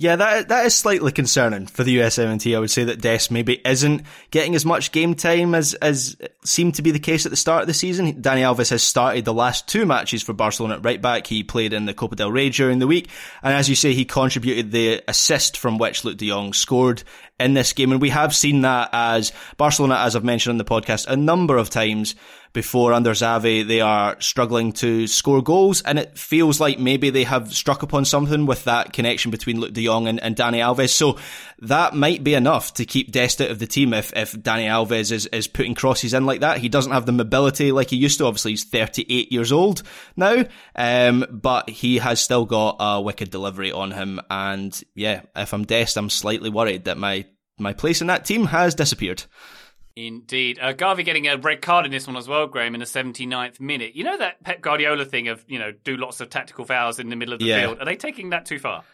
Yeah, that that is slightly concerning for the USMNT. I would say that Dest maybe isn't getting as much game time as as seemed to be the case at the start of the season. Dani Alves has started the last two matches for Barcelona at right back. He played in the Copa del Rey during the week, and as you say, he contributed the assist from which Luuk de Jong scored in this game. And we have seen that as Barcelona, as I've mentioned on the podcast a number of times before under Xavi, they are struggling to score goals. And it feels like maybe they have struck upon something with that connection between Luuk de Jong and, and Dani Alves. So that might be enough to keep Dest out of the team if, if Dani Alves is, is putting crosses in like that. He doesn't have the mobility like he used to. Obviously, he's 38 years old now. Um, but he has still got a wicked delivery on him. And yeah, if I'm Dest, I'm slightly worried that my my place in that team has disappeared. Indeed. Uh, Gavi getting a red card in this one as well, Graham, in the 79th minute. You know that Pep Guardiola thing of, you know, do lots of tactical fouls in the middle of the Yeah. field. Are they taking that too far?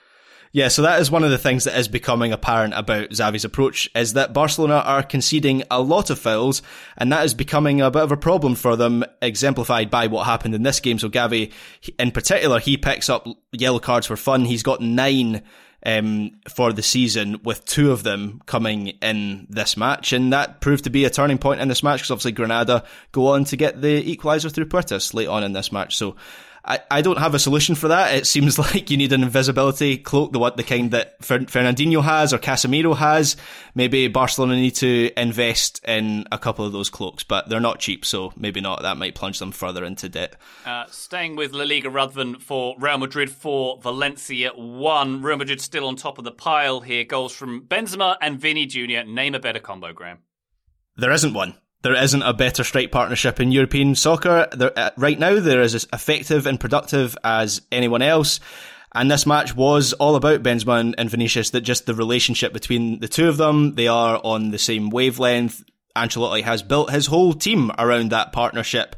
Yeah, so that is one of the things that is becoming apparent about Xavi's approach is that Barcelona are conceding a lot of fouls, and that is becoming a bit of a problem for them, exemplified by what happened in this game. So Gavi, in particular, he picks up yellow cards for fun. He's got nine um, for the season, with two of them coming in this match, and that proved to be a turning point in this match because obviously Granada go on to get the equaliser through Puertas late on in this match. So I, I don't have a solution for that. It seems like you need an invisibility cloak, the what the kind that Fer- Fernandinho has or Casemiro has. Maybe Barcelona need to invest in a couple of those cloaks, but they're not cheap, so maybe not. That might plunge them further into debt. Uh, staying with La Liga Rutherford for Real Madrid 4, Valencia 1. Real Madrid still on top of the pile here. Goals from Benzema and Vinny Jr. Name a better combo, Graham. There isn't one. There isn't a better strike partnership in European soccer. There, uh, right now, they're as effective and productive as anyone else. And this match was all about Benzema and, Vinicius, that just the relationship between the two of them, they are on the same wavelength. Ancelotti has built his whole team around that partnership.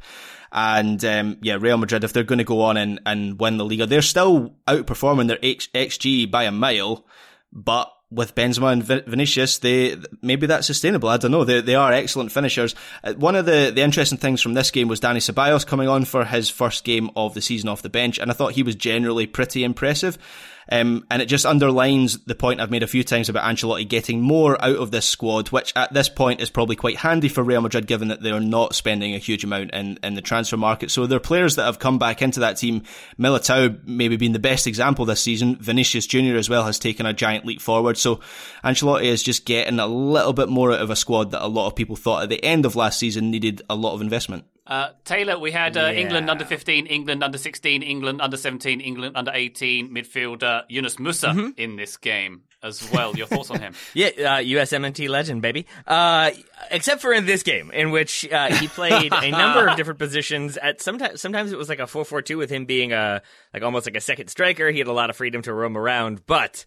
And um, yeah, Real Madrid, if they're going to go on and, and win the Liga, they're still outperforming their XG by a mile, but with Benzema and Vin- Vinicius, they maybe that's sustainable. I don't know. They they are excellent finishers. Uh, One of the the interesting things from this game was Dani Ceballos coming on for his first game of the season off the bench, and I thought he was generally pretty impressive. Um, and it just underlines the point I've made a few times about Ancelotti getting more out of this squad, which at this point is probably quite handy for Real Madrid, given that they're not spending a huge amount in, in the transfer market. So there are players that have come back into that team. Militao maybe being the best example this season. Vinicius Junior as well has taken a giant leap forward. So Ancelotti is just getting a little bit more out of a squad that a lot of people thought at the end of last season needed a lot of investment. Uh, Taylor, we had uh, England under 15, England under 16, England under 17, England under 18 midfielder Yunus Musah in this game as well. Your thoughts on him? Yeah, uh, USMNT legend, baby. Uh, except for in this game, in which uh, he played a number of different positions. At sometimes, sometimes it was like a four-four-two with him being a like almost like a second striker. He had a lot of freedom to roam around, but.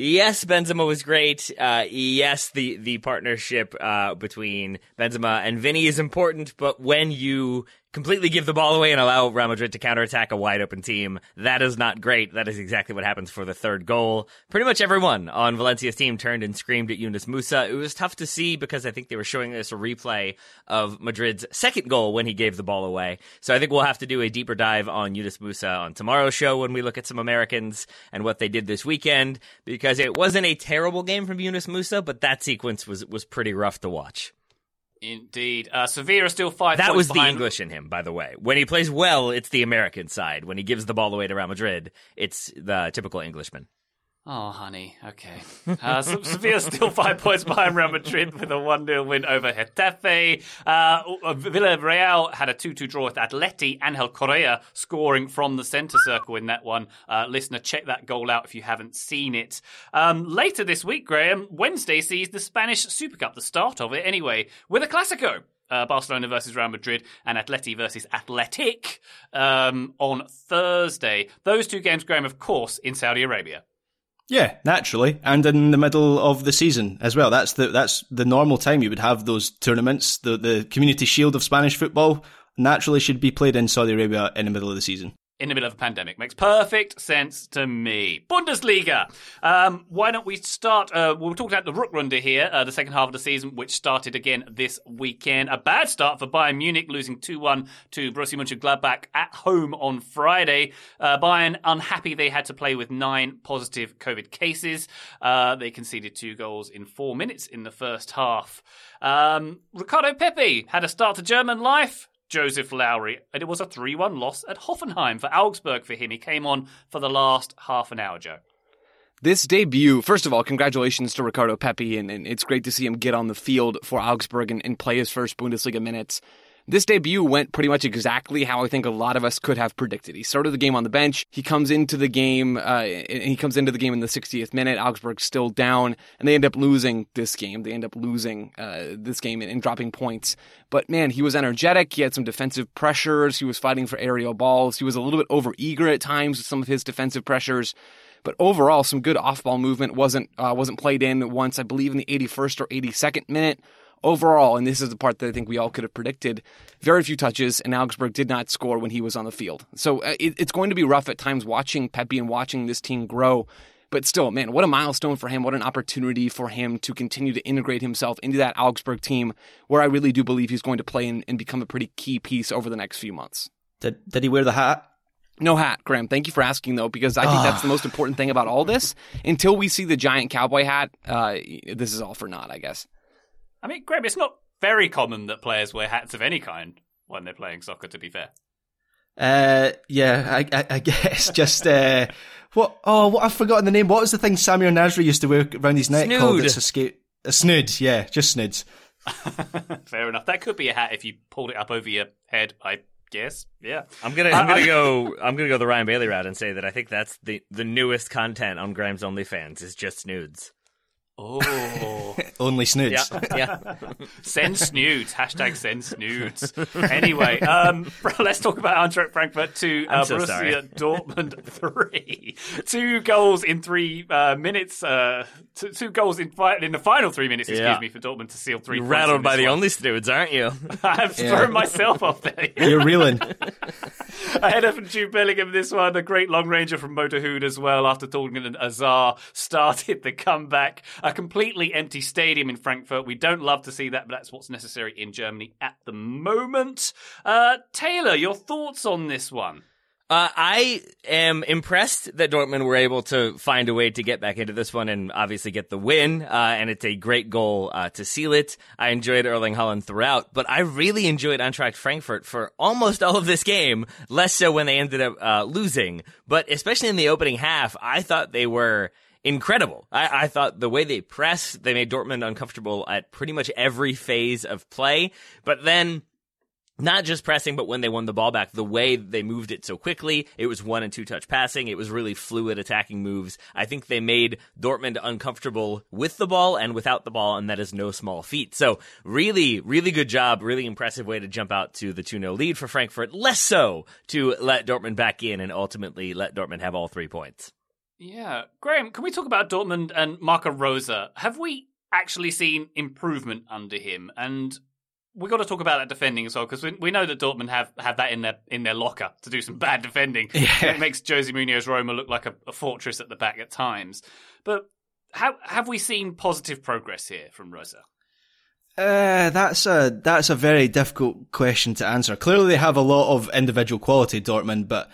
Yes, Benzema was great. Uh, yes, the, the partnership, uh, between Benzema and Vinny is important, but when you completely give the ball away and allow Real Madrid to counterattack a wide open team, that is not great. That is exactly what happens for the third goal. Pretty much everyone on Valencia's team turned and screamed at Yunus Musah. It was tough to see because I think they were showing us a replay of Madrid's second goal when he gave the ball away. So I think we'll have to do a deeper dive on Yunus Musah on tomorrow's show when we look at some Americans and what they did this weekend because it wasn't a terrible game from Yunus Musah, but that sequence was was pretty rough to watch. Indeed. Uh, Sevilla still five That was the behind. English in him, by the way. When he plays well, it's the American side. When he gives the ball away to Real Madrid, it's the typical Englishman. Oh, honey. Okay. Uh, Se- Sevilla still five points behind Real Madrid with a 1 0 win over Getafe. Uh, Villarreal had a 2 2 draw with Atleti. Angel Correa scoring from the centre circle in that one. Uh, listener, check that goal out if you haven't seen it. Um, later this week, Graham, Wednesday sees the Spanish Super Cup, the start of it anyway, with a Clasico. Uh, Barcelona versus Real Madrid and Atleti versus Athletic um, on Thursday. Those two games, Graham, of course, in Saudi Arabia. Yeah, naturally, and in the middle of the season as well. That's the that's the normal time you would have those tournaments, the the Community Shield of Spanish football. naturally should be played in Saudi Arabia in the middle of the season in the middle of a pandemic. Makes perfect sense to me. Bundesliga. Um, why don't we start? Uh, we'll talk about the Rückrunde here, uh, the second half of the season, which started again this weekend. A bad start for Bayern Munich, losing 2 1 to Borussia Mönchengladbach at home on Friday. Uh, Bayern unhappy they had to play with nine positive COVID cases. Uh, they conceded two goals in four minutes in the first half. Um, Ricardo Pepi had a start to German life. Joseph Lowery, and it was a 3 1 loss at Hoffenheim for Augsburg for him. He came on for the last half an hour, Joe. This debut, first of all, congratulations to Ricardo Pepi, and, and it's great to see him get on the field for Augsburg and, and play his first Bundesliga minutes. This debut went pretty much exactly how I think a lot of us could have predicted. He started the game on the bench. He comes into the game, uh, he comes into the game in the 60th minute. Augsburg's still down, and they end up losing this game. They end up losing uh, this game and, and dropping points. But man, he was energetic. He had some defensive pressures. He was fighting for aerial balls. He was a little bit over eager at times with some of his defensive pressures. But overall, some good off ball movement wasn't uh, wasn't played in once. I believe in the 81st or 82nd minute overall, and this is the part that I think we all could have predicted, very few touches, and Augsburg did not score when he was on the field. So uh, it, it's going to be rough at times watching Pepi and watching this team grow. But still, man, what a milestone for him. What an opportunity for him to continue to integrate himself into that Augsburg team, where I really do believe he's going to play and, and become a pretty key piece over the next few months. Did, did he wear the hat? No hat, Graham. Thank you for asking, though, because I think that's the most important thing about all this. Until we see the giant cowboy hat, uh, this is all for naught, I guess. I mean, Graham, it's not very common that players wear hats of any kind when they're playing soccer. To be fair. Uh, yeah, I, I, I guess just uh, what? Oh, what I've forgotten the name. What was the thing Samir Nasri used to wear around his neck snood. called? It's a skate. A snood. Yeah, just snoods. Fair enough. That could be a hat if you pulled it up over your head. I guess. Yeah. I'm gonna I'm gonna go I'm gonna go the Ryan Bailey route and say that I think that's the the newest content on Graham's OnlyFans is just snoods. Oh, only snoods. Yeah, yeah. send snoods. Hashtag send snoods. Anyway, um, let's talk about Eintracht Frankfurt two, uh, so Borussia sorry. Dortmund three. Two goals in three uh, minutes. Uh, two, two, goals in fi- in the final three minutes. Excuse yeah. me for Dortmund to seal three. You're rattled by the one. only snoods, aren't you? I've yeah. thrown myself off there. You're reeling. Ahead of Jude Bellingham, this one, a great long ranger from Mo Dahoud as well. After Thorgan Hazard started the comeback a completely empty stadium in Frankfurt. We don't love to see that, but that's what's necessary in Germany at the moment. Uh, Taylor, your thoughts on this one? Uh, I am impressed that Dortmund were able to find a way to get back into this one and obviously get the win. Uh, and it's a great goal uh, to seal it. I enjoyed Erling Haaland throughout, but I really enjoyed Eintracht Frankfurt for almost all of this game. Less so when they ended up uh, losing, but especially in the opening half, I thought they were incredible. I, I, thought the way they pressed, they made Dortmund uncomfortable at pretty much every phase of play. But then, not just pressing, but when they won the ball back, the way they moved it so quickly, it was one and two touch passing. It was really fluid attacking moves. I think they made Dortmund uncomfortable with the ball and without the ball, and that is no small feat. So really, really good job. Really impressive way to jump out to the 2-0 lead for Frankfurt. Less so to let Dortmund back in and ultimately let Dortmund have all three points. Yeah. Graham, can we talk about Dortmund and Marco Rose? Have we actually seen improvement under him? And we got to talk about that defending as well because we, we know that Dortmund have, have that in their in their locker to do some bad defending. Yeah. It makes Jose Munoz Roma look like a, a, fortress at the back at times. But how, have we seen positive progress here from Rose? Uh, that's a that's a very difficult question to answer. Clearly, they have a lot of individual quality, Dortmund, but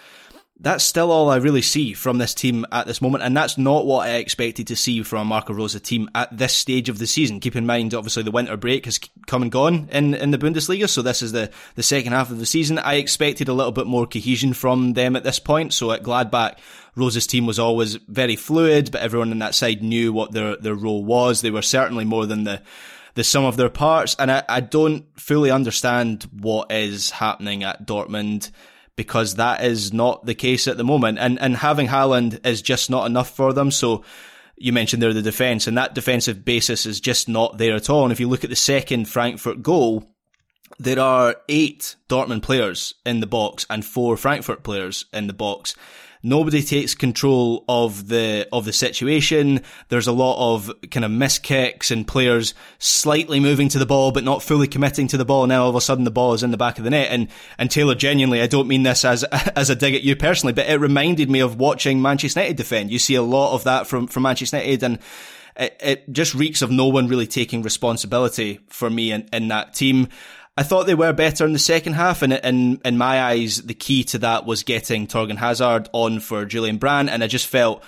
that's still all I really see from this team at this moment, and that's not what I expected to see from a Marco Rose team at this stage of the season. Keep in mind, obviously, the winter break has come and gone in, in the Bundesliga, so this is the, the second half of the season. I expected a little bit more cohesion from them at this point, so at Gladbach, Rose's team was always very fluid, but everyone on that side knew what their, their role was. They were certainly more than the, the sum of their parts, and I, I don't fully understand what is happening at Dortmund because that is not the case at the moment. And and having Haaland is just not enough for them. So you mentioned there the defence, and that defensive basis is just not there at all. And if you look at the second Frankfurt goal, there are eight Dortmund players in the box and four Frankfurt players in the box. Nobody takes control of the of the situation. There's a lot of kind of miss and players slightly moving to the ball but not fully committing to the ball. Now all of a sudden the ball is in the back of the net. And and Taylor, genuinely, I don't mean this as as a dig at you personally, but it reminded me of watching Manchester United defend. You see a lot of that from from Manchester United and. It, it just reeks of no one really taking responsibility for me in, in that team. I thought they were better in the second half, and in in my eyes, the key to that was getting Thorgan Hazard on for Julian Brandt, and I just felt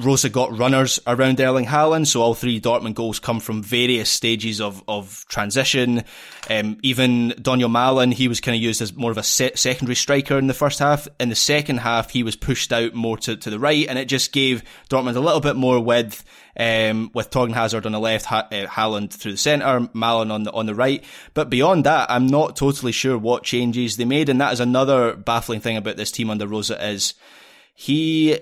Rose got runners around Erling Haaland, so all three Dortmund goals come from various stages of, of transition. Um, even Donyell Malen, he was kind of used as more of a se- secondary striker in the first half. In the second half, he was pushed out more to, to the right, and it just gave Dortmund a little bit more width. Um, with Thorgan Hazard on the left, ha- uh, Haaland through the centre, Malen on the on the right. But beyond that, I'm not totally sure what changes they made, and that is another baffling thing about this team under Rose is he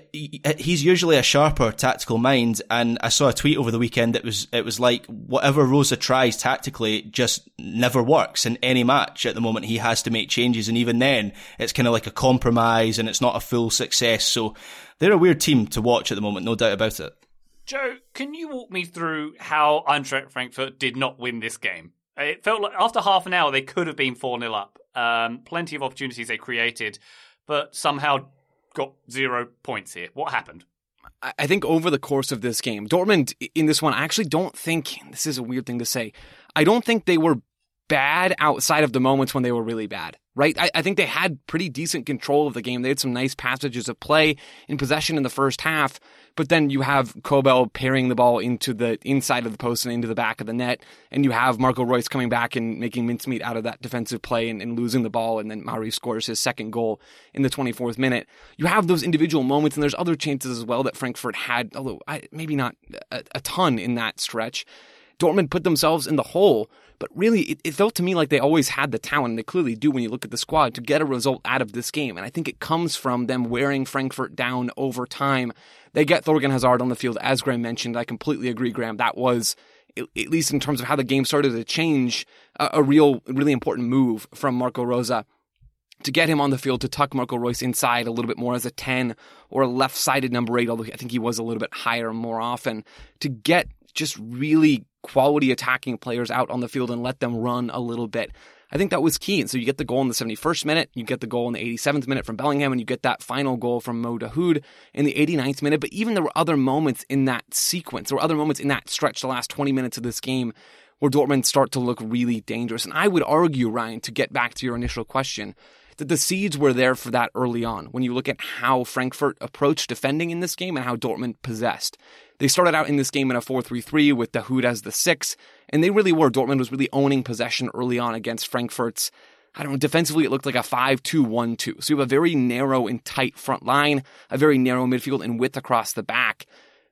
he's usually a sharper tactical mind and I saw a tweet over the weekend that was it was like whatever Rose tries tactically just never works in any match at the moment. He has to make changes and even then it's kind of like a compromise and it's not a full success. So they're a weird team to watch at the moment no doubt about it Joe can you walk me through how Eintracht Frankfurt did not win this game it felt like after half an hour they could have been 4-0 up um, plenty of opportunities they created but somehow got zero points here. What happened? I think over the course of this game, Dortmund in this one, I actually don't think this is a weird thing to say. I don't think they were bad outside of the moments when they were really bad, right? I, I, think they had pretty decent control of the game. They had some nice passages of play in possession in the first half, but then you have Kobel parrying the ball into the inside of the post and into the back of the net, and you have Marco Reus coming back and making mincemeat out of that defensive play and, and losing the ball, and then Mari scores his second goal in the 24th minute. You have those individual moments, and there's other chances as well that Frankfurt had, although I, maybe not a, a ton in that stretch. Dortmund put themselves in the hole but really, it, it, felt to me like they always had the talent, and they clearly do when you look at the squad, to get a result out of this game. And I think it comes from them wearing Frankfurt down over time. They get Thorgan Hazard on the field, as Graham mentioned. I completely agree, Graham. That was, at least in terms of how the game started to change, a, real, really important move from Marco Rose to get him on the field to tuck Marco Reus inside a little bit more as a 10 or a left sided number eight, although I think he was a little bit higher more often, to get just really quality attacking players out on the field and let them run a little bit. I think that was key. And so you get the goal in the 71st minute, you get the goal in the 87th minute from Bellingham, and you get that final goal from Mo Dahoud in the 89th minute. But even there were other moments in that sequence, there were other moments in that stretch, the last 20 minutes of this game, where Dortmund start to look really dangerous. And I would argue, Ryan, to get back to your initial question, that the seeds were there for that early on when you look at how Frankfurt approached defending in this game and how Dortmund possessed. They started out in this game in a 4-3-3 with Dahoud as the six, and they really were. Dortmund was really owning possession early on against Frankfurt's I don't know, defensively it looked like a 5-2-1-2. So you have a very narrow and tight front line, a very narrow midfield and width across the back.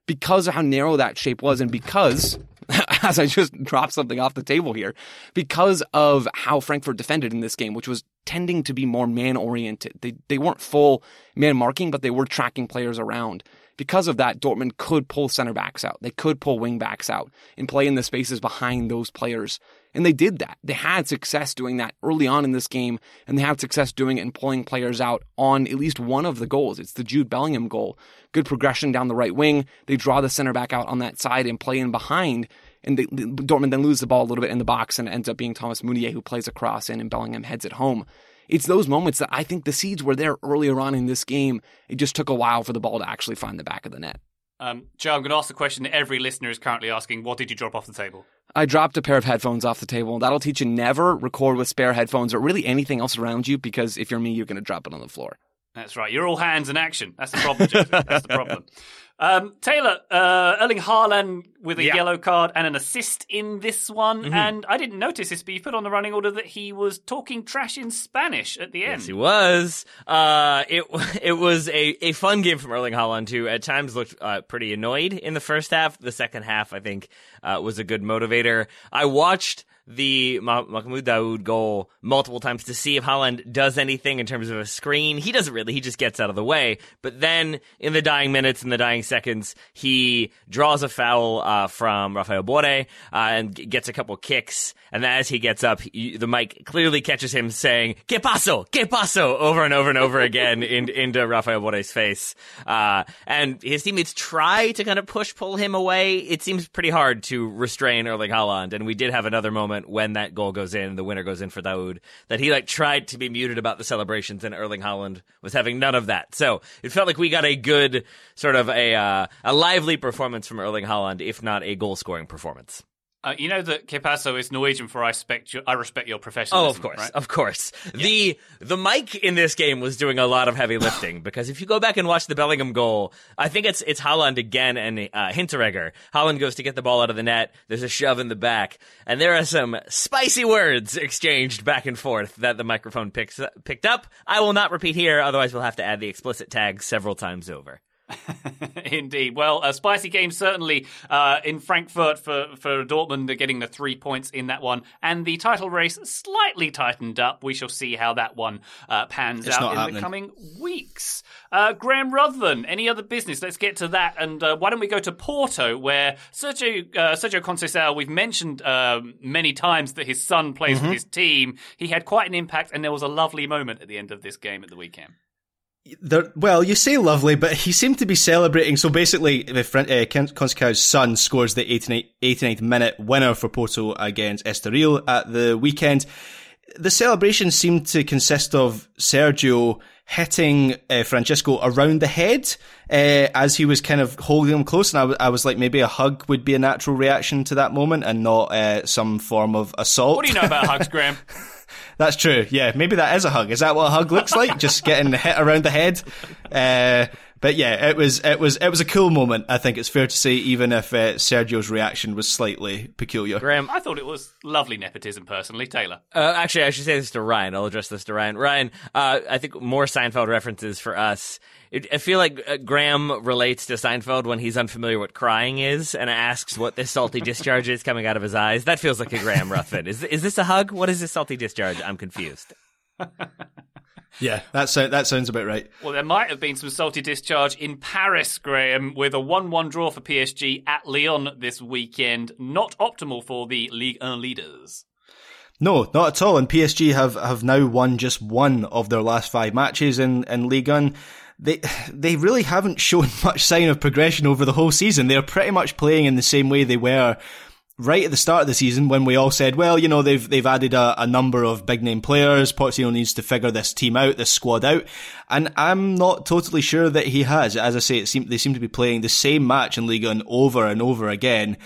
Because of how narrow that shape was and because as I just dropped something off the table here, because of how Frankfurt defended in this game, which was tending to be more man oriented. They they weren't full man marking, but they were tracking players around because of that, Dortmund could pull center backs out. They could pull wing backs out and play in the spaces behind those players. And they did that. They had success doing that early on in this game, and they had success doing it and pulling players out on at least one of the goals. It's the Jude Bellingham goal. Good progression down the right wing. They draw the center back out on that side and play in behind. And they, Dortmund then lose the ball a little bit in the box, and it ends up being Thomas Meunier who plays across in, and Bellingham heads it home it's those moments that I think the seeds were there earlier on in this game. It just took a while for the ball to actually find the back of the net. Um, Joe, I'm going to ask the question that every listener is currently asking. What did you drop off the table? I dropped a pair of headphones off the table. That'll teach you never record with spare headphones or really anything else around you because if you're me, you're going to drop it on the floor. That's right. You're all hands and action. That's the problem, Joseph. That's the problem. Um, Taylor, uh, Erling Haaland with a yeah. yellow card and an assist in this one. Mm-hmm. And I didn't notice this, but you put on the running order that he was talking trash in Spanish at the end. Yes, he was. Uh, it it was a, a fun game from Erling Haaland, who at times looked uh, pretty annoyed in the first half. The second half, I think, uh, was a good motivator. I watched the Mahmoud Dahoud goal multiple times to see if Haaland does anything in terms of a screen. He doesn't really. He just gets out of the way. But then in the dying minutes, in the dying seconds, he draws a foul uh, from Rafael Borre uh, and gets a couple kicks. And as he gets up, he, the mic clearly catches him saying "Que paso, que paso" over and over and over again in, into Rafael Borre's face. Uh, and his teammates try to kind of push pull him away. It seems pretty hard to restrain Erling Haaland. And we did have another moment when that goal goes in, the winner goes in for Dahoud, that he like tried to be muted about the celebrations, and Erling Haaland was having none of that. So it felt like we got a good sort of a uh, a lively performance from Erling Haaland, if not a goal scoring performance. Uh, you know that paso is Norwegian for I respect your, I respect your professionalism. Oh, of course, right? of course. The the mic in this game was doing a lot of heavy lifting because if you go back and watch the Bellingham goal, I think it's it's Haaland again and uh, Hinteregger. Haaland goes to get the ball out of the net. There's a shove in the back, and there are some spicy words exchanged back and forth that the microphone picks picked up. I will not repeat here, otherwise we'll have to add the explicit tag several times over. Indeed. Well, a spicy game certainly uh, in Frankfurt for, for Dortmund. They're getting the three points in that one. And the title race slightly tightened up. We shall see how that one uh, pans It's out in happening. the coming weeks. Uh, Graham Ruthven, any other business? Let's get to that. And uh, why don't we go to Porto, where Sergio, uh, Sergio Conceição, we've mentioned um, many times that his son plays Mm-hmm. for his team. He had quite an impact, and there was a lovely moment at the end of this game at the weekend. Well, you say lovely, but he seemed to be celebrating. So basically, the Fran- uh, son scores the 89th, 89th minute winner for Porto against Estoril at the weekend. The celebration seemed to consist of Sergio hitting uh, Francisco around the head uh, as he was kind of holding him close, and I, w- I was like, maybe a hug would be a natural reaction to that moment, and not uh, some form of assault. What do you know about hugs, Graham? That's true. Yeah, maybe that is a hug. Is that what a hug looks like? Just getting hit around the head. Uh, but yeah, it was it was it was a cool moment. I think it's fair to say, even if uh, Sergio's reaction was slightly peculiar. Graham, I thought it was lovely nepotism, personally. Taylor. Uh, actually, I should say this to Ryan. I'll address this to Ryan. Ryan, uh, I think more Seinfeld references for us. It, I feel like uh, Graham relates to Seinfeld when he's unfamiliar what crying is and asks what this salty discharge is coming out of his eyes. That feels like a Graham Ruthven. Is is this a hug? What is this salty discharge? I'm confused. Yeah, that sounds that sounds about right. Well, there might have been some salty discharge in Paris, Graham, with a 1 1 draw for PSG at Lyon this weekend. Not optimal for the Ligue 1 leaders. No, not at all. And PSG have, have now won just one of their last five matches in, in Ligue 1. They, they really haven't shown much sign of progression over the whole season. They're pretty much playing in the same way they were right at the start of the season when we all said, well, you know, they've, they've added a, a number of big name players. Pochettino needs to figure this team out, this squad out. And I'm not totally sure that he has. As I say, it seem, they seem to be playing the same match in Ligue 1 over and over again.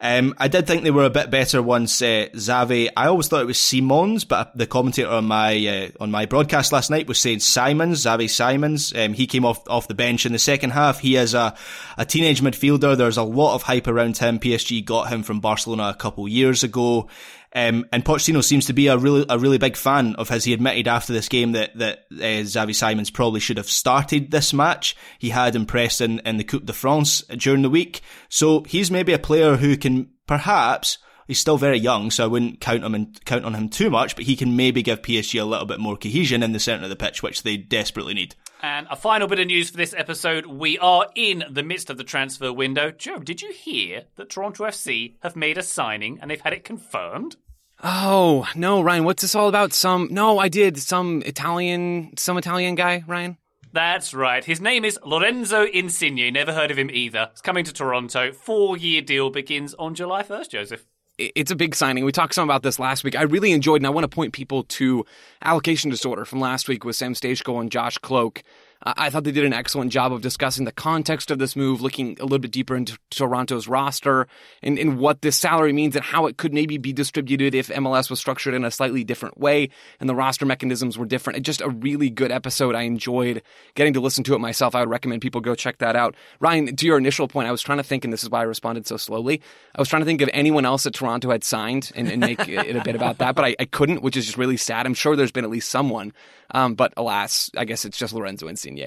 Um, I did think they were a bit better once uh, Xavi. I always thought it was Simons, but the commentator on my uh, on my broadcast last night was saying Simons, Xavi Simons. Um, he came off off the bench in the second half. He is a a teenage midfielder. There's a lot of hype around him. PSG got him from Barcelona a couple years ago. Um, and Pochettino seems to be a really a really big fan of his. He admitted after this game that that uh, Xavi Simons probably should have started this match. He had impressed in, in the Coupe de France during the week, so he's maybe a player who can perhaps. He's still very young, so I wouldn't count him and count on him too much. But he can maybe give PSG a little bit more cohesion in the centre of the pitch, which they desperately need. And a final bit of news for this episode. We are in the midst of the transfer window. Joe, did you hear that Toronto FC have made a signing and they've had it confirmed? Oh, no, Ryan, what's this all about? Some, no, I did. Some Italian, some Italian guy, Ryan? That's right. His name is Lorenzo Insigne. Never heard of him either. He's coming to Toronto. Four year deal begins on July 1st, Joseph. It's a big signing. We talked some about this last week. I really enjoyed, and I want to point people to allocation disorder from last week with Sam Stejskal and Josh Kloke. I thought they did an excellent job of discussing the context of this move, looking a little bit deeper into Toronto's roster and, and what this salary means and how it could maybe be distributed if MLS was structured in a slightly different way and the roster mechanisms were different. It's just a really good episode. I enjoyed getting to listen to it myself. I would recommend people go check that out. Ryan, to your initial point, I was trying to think, and this is why I responded so slowly. I was trying to think of anyone else that Toronto had signed and, and make it a bit about that, but I, I couldn't, which is just really sad. I'm sure there's been at least someone, um, but alas, I guess it's just Lorenzo Insigne.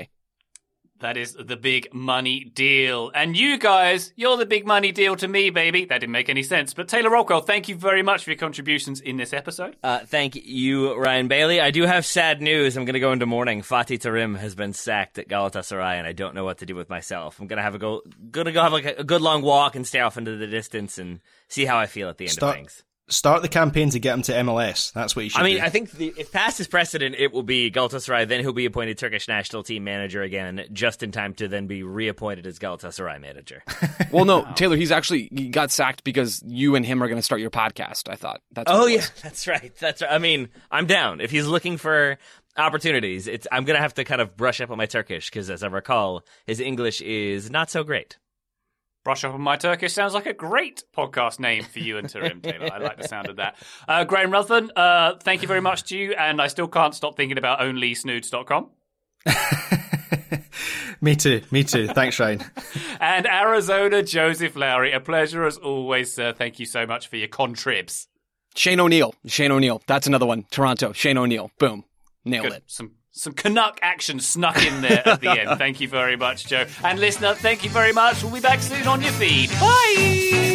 That is the big money deal. And you guys, you're the big money deal to me, baby. That didn't make any sense. But Taylor Rockwell, thank you very much for your contributions in this episode. Uh, thank you, Ryan Bailey. I do have sad news. I'm going to go into mourning. Fatih Terim has been sacked at Galatasaray, and I don't know what to do with myself. I'm going to have a go, going to go have like a, a good long walk and stare off into the distance and see how I feel at the end Start- of things. Start the campaign to get him to MLS. That's what you should I mean, do. I think the, if past is precedent, it will be Galatasaray. Then he'll be appointed Turkish national team manager again, just in time to then be reappointed as Galatasaray manager. Well, no, Taylor, he's actually he got sacked because you and him are going to start your podcast. I thought. That's what oh it yeah, that's right. That's right. I mean, I'm down. If he's looking for opportunities, it's I'm gonna have to kind of brush up on my Turkish because, as I recall, his English is not so great. Brush up on my Turkish sounds like a great podcast name for you and Terim Taylor. I like the sound of that. Uh, Graham Ruthven, uh, thank you very much to you. And I still can't stop thinking about onlysnoods.com. me too. Me too. Thanks, Ryan. And Arizona Joseph Lowery, a pleasure as always, sir. Thank you so much for your contribs. Shane O'Neill. Shane O'Neill. That's another one. Toronto. Shane O'Neill. Boom. Nailed Good. it. Some some Canuck action snuck in there at the end. Thank you very much, Joe. And listener, thank you very much. We'll be back soon on your feed. Bye.